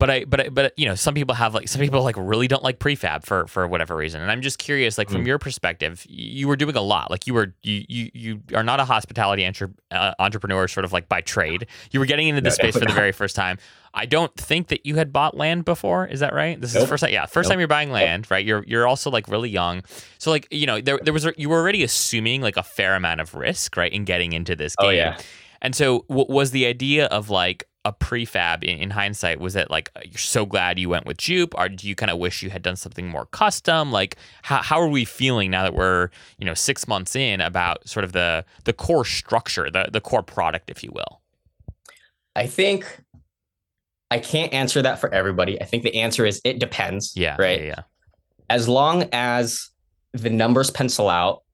but I but I, but you know some people have like some people like really don't like prefab for for whatever reason. And I'm just curious like from Mm. your perspective you were doing a lot. Like you were you you, you are not a hospitality entre- uh, entrepreneur sort of like by trade. You were getting into this No, space for the definitely very first time. I don't think that you had bought land before. Is that right? This is the first time yeah first Nope. time you're buying land right? You're you're also like really young. So like you know there there was you were already assuming like a fair amount of risk right in getting into this game. Oh yeah. and so, w- was the idea of like a prefab in, in hindsight? Was that like you're so glad you went with Jupe, or do you kind of wish you had done something more custom? Like, how, how are we feeling now that we're you know six months in about sort of the the core structure, the the core product, if you will? I think I can't answer that for everybody. I think the answer is it depends. Yeah, Right. Yeah, yeah. As long as the numbers pencil out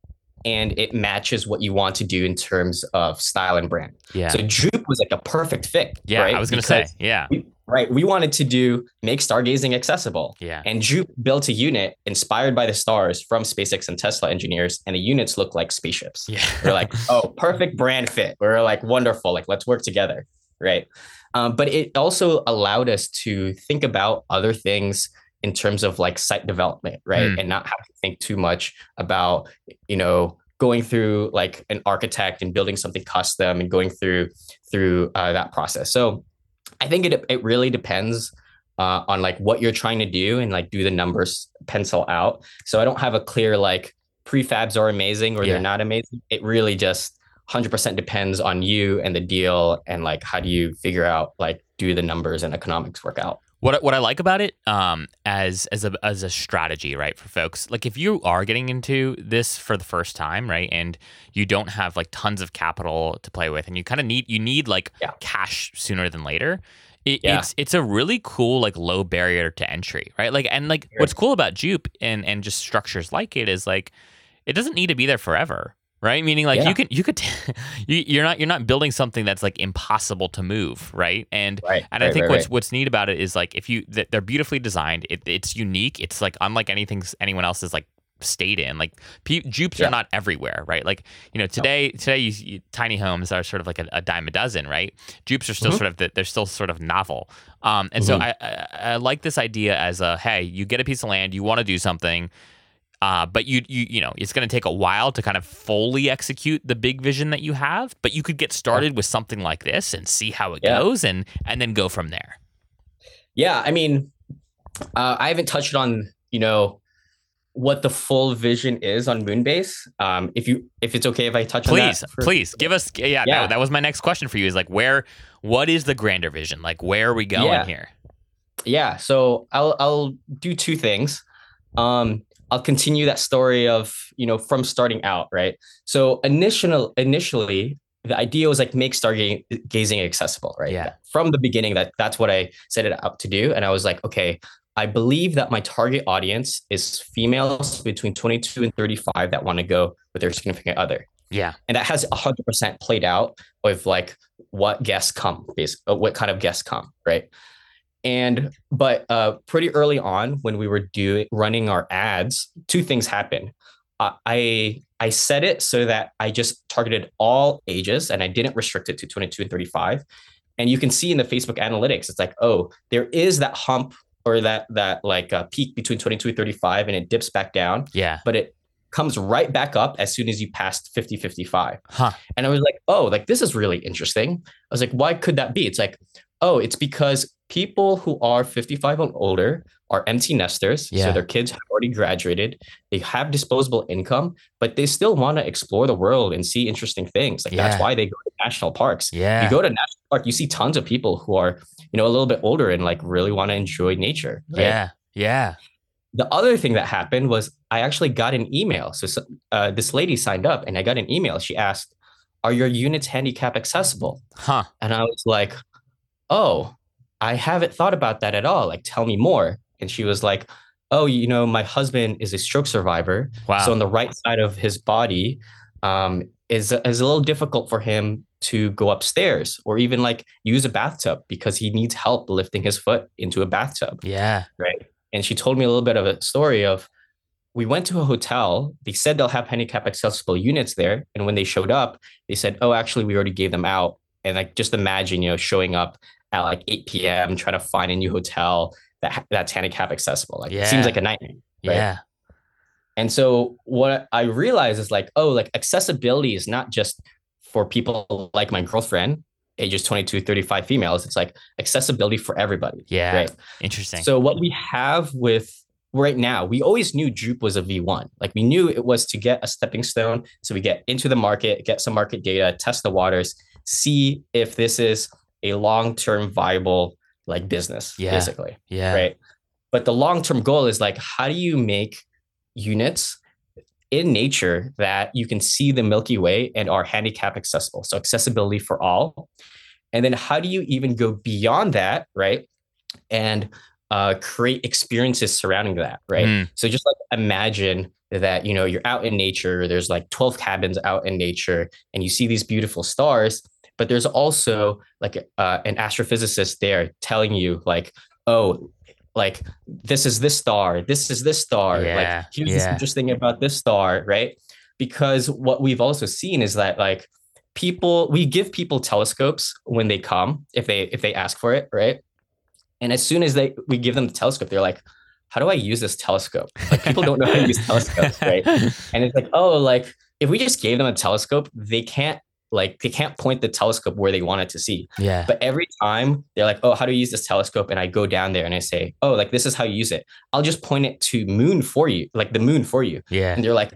and it matches what you want to do in terms of style and brand. yeah. So Jupe was like a perfect fit. yeah, right? I was gonna say, Because- yeah, right. We wanted to do make stargazing accessible. yeah, And Jupe built a unit inspired by the stars from SpaceX and Tesla engineers, and the units look like spaceships. yeah. We're like, oh, perfect brand fit. We're like, wonderful. Like, let's work together. Right. Um, but it also allowed us to think about other things in terms of like site development, right? Mm. And not have to think too much about, you know, going through like an architect and building something custom and going through through uh, that process. So I think it it really depends uh, on like what you're trying to do and like do the numbers pencil out. So I don't have a clear like prefabs are amazing or Yeah. they're not amazing. It really just 100% depends on you and the deal and like how do you figure out like do the numbers and economics work out. What what I like about it, um, as as a as a strategy, right, for folks, like if you are getting into this for the first time, right, and you don't have like tons of capital to play with, and you kind of need you need like Yeah. cash sooner than later. It, Yeah. It's it's a really cool like low barrier to entry, right? Like and like what's cool about Jupe and and just structures like it is like it doesn't need to be there forever, right? Meaning like Yeah. you can you could you, you're not you're not building something that's like impossible to move, right? And Right. and I think right, what's right. what's neat about it is like if you they're beautifully designed. It, it's unique. It's like unlike anything anyone else has like stayed in. Like pe- Jupes Yeah. are not everywhere, right? Like you know today today you, you, tiny homes are sort of like a, a dime a dozen, right? Jupes are still Mhm. sort of the, they're still sort of novel. Um, and so Mhm. I, I I like this idea as a hey, you get a piece of land, you want to do something. Uh, but you you you know it's going to take a while to kind of fully execute the big vision that you have. But you could get started with something like this and see how it Yeah. goes, and and then go from there. Yeah, I mean, uh, I haven't touched on you know what the full vision is on Moonbase. Um, if you if it's okay if I touch on Please, that. for- please give us. Yeah, Yeah. That, that was my next question for you. Is like where, what is the grander vision? Like where are we going Yeah. here? Yeah, so I'll I'll do two things. Um, I'll continue that story of you know from starting out, right? So initial initially the idea was like make stargazing accessible, right? Yeah. From the beginning, that that's what I set it out to do, and I was like, okay, I believe that my target audience is females between 22 and 35 that want to go with their significant other Yeah, and that has 100% played out with like what guests come basically what kind of guests come right and but uh pretty early on when we were doing running our ads two things happened. Uh, i i set it so that i just targeted all ages and i didn't restrict it to 22 and 35 and you can see in the facebook analytics it's like oh there is that hump or that that like uh, peak between 22 and 35 and it dips back down. Yeah, but it comes right back up as soon as you passed 50 55 huh? and i was like oh like this is really interesting. I was like why could that be? It's like oh it's because people who are 55 and older are empty nesters Yeah. so their kids have already graduated they have disposable income but they still want to explore the world and see interesting things like Yeah. that's why they go to national parks Yeah, you go to national park you see tons of people who are you know a little bit older and like really want to enjoy nature right? yeah, yeah. the other thing that happened was I actually got an email. So uh, this lady signed up, and I got an email. She asked, are your units handicap accessible? Huh. And I was like, oh, I haven't thought about that at all. Like, tell me more. And she was like, oh, you know, my husband is a stroke survivor. Wow. So on the right side of his body um, is, is a little difficult for him to go upstairs or even like use a bathtub because he needs help lifting his foot into a bathtub. yeah. Right. And she told me a little bit of a story of we went to a hotel. They said they'll have handicap accessible units there. And when they showed up, they said, oh, actually, we already gave them out. And like, just imagine, you know, showing up at like 8 p.m., trying to find a new hotel that that's handicap accessible. Like, it seems like a nightmare. Right? Yeah. And so what I realized is like, oh, like accessibility is not just for people like my girlfriend, ages 22, 35 females. It's like accessibility for everybody. Yeah. Right. Interesting. So what we have with right now, we always knew Jupe was a V1. Like we knew it was to get a stepping stone. So we get into the market, get some market data, test the waters, see if this is a long-term viable like business, Yeah. basically. yeah. Right. But the long-term goal is like, how do you make units in nature that you can see the Milky Way and are handicap accessible? So accessibility for all. And then how do you even go beyond that, right? And uh, create experiences surrounding that, right? Mm, So just like imagine that you know you're out in nature. There's like 12 cabins out in nature, and you see these beautiful stars. But there's also like uh, an astrophysicist there telling you like, oh, like this is this star, this is this star. Yeah, Like here's this yeah. interesting about this star, right? Because what we've also seen is that like people we give people telescopes when they come if they if they ask for it, right? And as soon as they we give them the telescope, they're like, how do I use this telescope? Like people don't know how to use telescopes, right? And it's like, oh, like if we just gave them a telescope, they can't like they can't point the telescope where they want it to see. yeah. But every time they're like, oh, how do you use this telescope? And I go down there and I say, oh, like this is how you use it. I'll just point it to moon for you, like the moon for you. yeah. And they're like,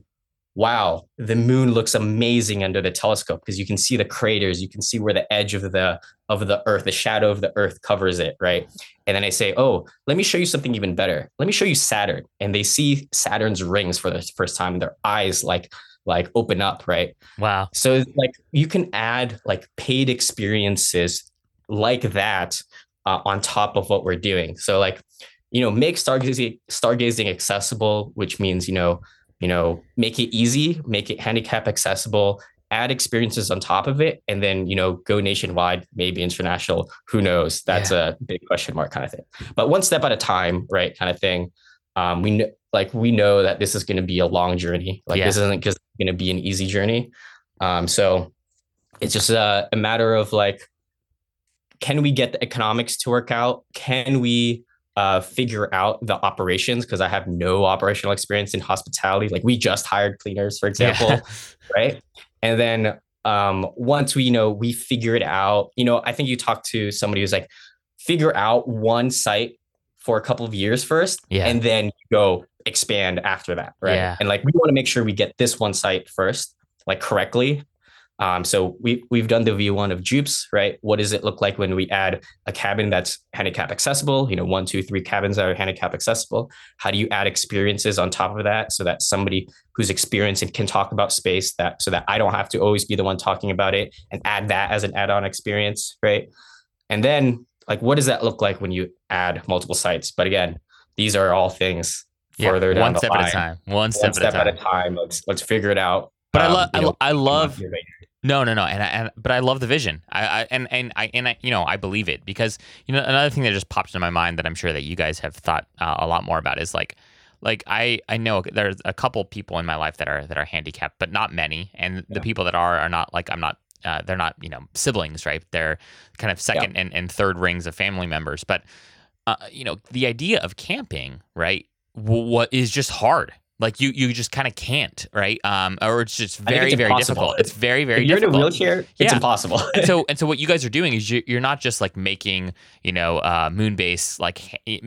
wow, the moon looks amazing under the telescope because you can see the craters, you can see where the edge of the of the earth, the shadow of the earth covers it, right? And then I say, oh, let me show you something even better. Let me show you Saturn. And they see Saturn's rings for the first time, and their eyes like like open up, right? Wow. So like you can add like paid experiences like that uh, on top of what we're doing. So like, you know, make stargazing stargazing accessible, which means you know, you know, make it easy, make it handicap accessible, add experiences on top of it, and then you know, go nationwide, maybe international. Who knows? That's a big question mark kind of thing. But one step at a time, right? Kind of thing. Um, we know, like we know that this is going to be a long journey. Like Yeah. this isn't just going to be an easy journey. Um, so it's just a, a matter of like, can we get the economics to work out? Can we uh, figure out the operations? Because I have no operational experience in hospitality. Like we just hired cleaners, for example, Yeah. right? And then um, once we you know we figure it out, you know, I think you talk to somebody who's like, figure out one site for a couple of years first, Yeah. and then go expand after that, right? Yeah. And like we want to make sure we get this one site first, like correctly. Um, so we we've done the V1 of Jupes, right? What does it look like when we add a cabin that's handicap accessible? You know, one, two, three cabins that are handicap accessible. How do you add experiences on top of that so that somebody who's experienced and can talk about space that so that I don't have to always be the one talking about it and add that as an add-on experience, right? And then like what does that look like when you add multiple sites? But again, these are all things Yeah, further down one the step line. at a time. One One step, step at a time. Let's let's figure it out. But I Um, love, I, know, I love, here right No, no, no, and I, and but I love the vision. I, I and and I and I, you know, I believe it because you know another thing that just popped into my mind that I'm sure that you guys have thought uh, a lot more about is like, like I I know there's a couple people in my life that are that are handicapped, but not many, and the people that are are not like I'm not. Uh, they're not, you know, siblings, right? They're kind of second and, and third rings of family members. But, uh, you know, the idea of camping, right? What is just hard. Like you, you just kind of can't, right? Um, or it's just very, it's very difficult. It's very, very if you're difficult in a wheelchair, it's Yeah. impossible. and so and so what you guys are doing is you, you're not just like making you know uh, Moonbase like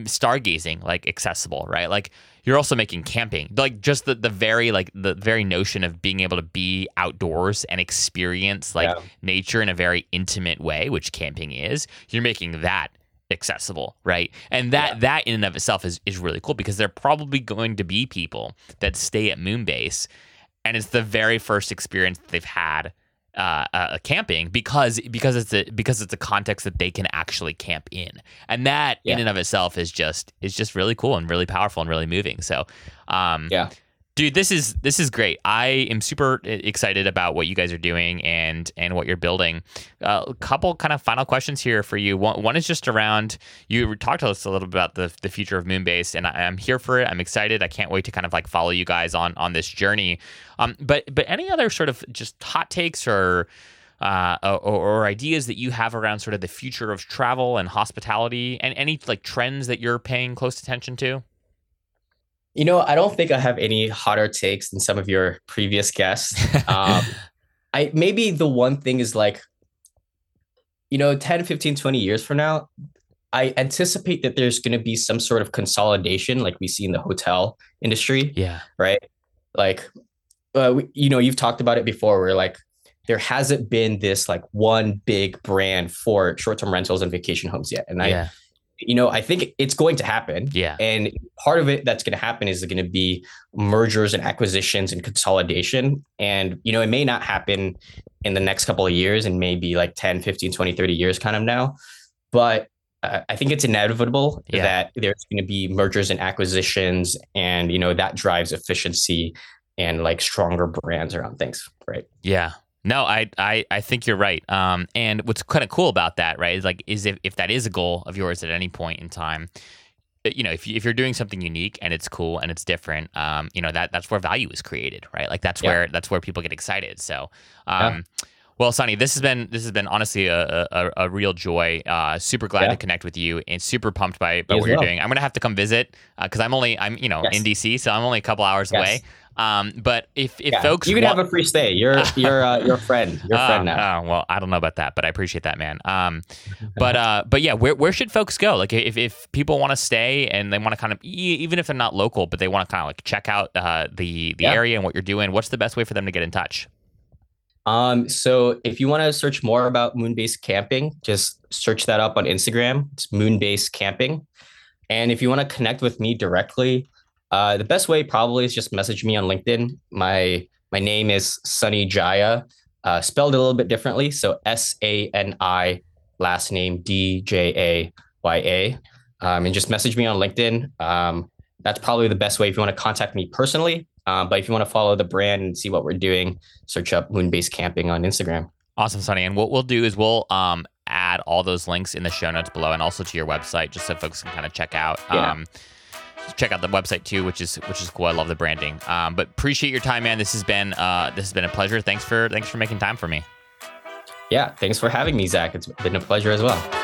stargazing like accessible right like you're also making camping like just the, the very like the very notion of being able to be outdoors and experience like Yeah. nature in a very intimate way which camping is you're making that accessible right and that Yeah. that in and of itself is is really cool because there are probably going to be people that stay at Moonbase and it's the very first experience they've had uh, uh, camping because because it's a because it's a context that they can actually camp in, and that Yeah. in and of itself is just is just really cool and really powerful and really moving. So, um, Yeah. Dude, this is this is great. I am super excited about what you guys are doing and and what you're building. Uh, a couple kind of final questions here for you. One, one is just around you talked to us a little bit about the the future of Moonbase, and I, I'm here for it. I'm excited. I can't wait to kind of like follow you guys on on this journey. Um, but but any other sort of just hot takes or uh, or, or ideas that you have around sort of the future of travel and hospitality and any like trends that you're paying close attention to? You know, I don't think I have any hotter takes than some of your previous guests. Um, I maybe the one thing is like, you know, 10, 15, 20 years from now, I anticipate that there's going to be some sort of consolidation like we see in the hotel industry, yeah. right? Like, uh, we, you know, you've talked about it before where like there hasn't been this like one big brand for short-term rentals and vacation homes yet. And I, yeah. You know, I think it's going to happen. Yeah. And part of it that's going to happen is going to be mergers and acquisitions and consolidation. And, you know, it may not happen in the next couple of years and maybe like 10, 15, 20, 30 years kind of now. But uh, I think it's inevitable Yeah. that there's going to be mergers and acquisitions. And, you know, that drives efficiency and like stronger brands around things. Right. Yeah. No, I, I, I think you're right. Um, and what's kind of cool about that, right, is like, is if, if that is a goal of yours at any point in time, uh, you know, if, you, if you're doing something unique and it's cool and it's different, um, you know, that that's where value is created, right? Like that's Yeah. where, that's where people get excited. So, Yeah. Well, Sani, this has been this has been honestly a a, a real joy. Uh, super glad Yeah. to connect with you, and super pumped by, by Me what you're well. doing. I'm gonna have to come visit because I'm only I'm you know Yes. in DC, so I'm only a couple hours Yes. away. Um, but if if Yeah. folks you can want, have a free stay. You're, you're, uh, your friend, your Oh, friend now. oh, well, I don't know about that, but I appreciate that, man. Um, but uh, but yeah, where where should folks go? Like, if if people want to stay and they want to kind of even if they're not local, but they want to kind of like check out uh, the the Yeah. area and what you're doing, what's the best way for them to get in touch? Um, so if you want to search more about Moonbase camping, just search that up on Instagram. It's Moonbase camping. And if you want to connect with me directly, uh, the best way probably is just message me on LinkedIn. My my name is Sani Djaya, uh, spelled a little bit differently. So S A N I, last name D J A Y A, um, and just message me on LinkedIn. Um, that's probably the best way if you want to contact me personally. Um, but if you want to follow the brand and see what we're doing, search up Moonbase Camping on Instagram. Awesome, Sani. And what we'll do is we'll um add all those links in the show notes below and also to your website just so folks can kind of check out Yeah. um check out the website too, which is which is cool. I love the branding. Um, but appreciate your time, man. This has been uh this has been a pleasure. Thanks for thanks for making time for me. Yeah, thanks for having me, Zach. It's been a pleasure as well.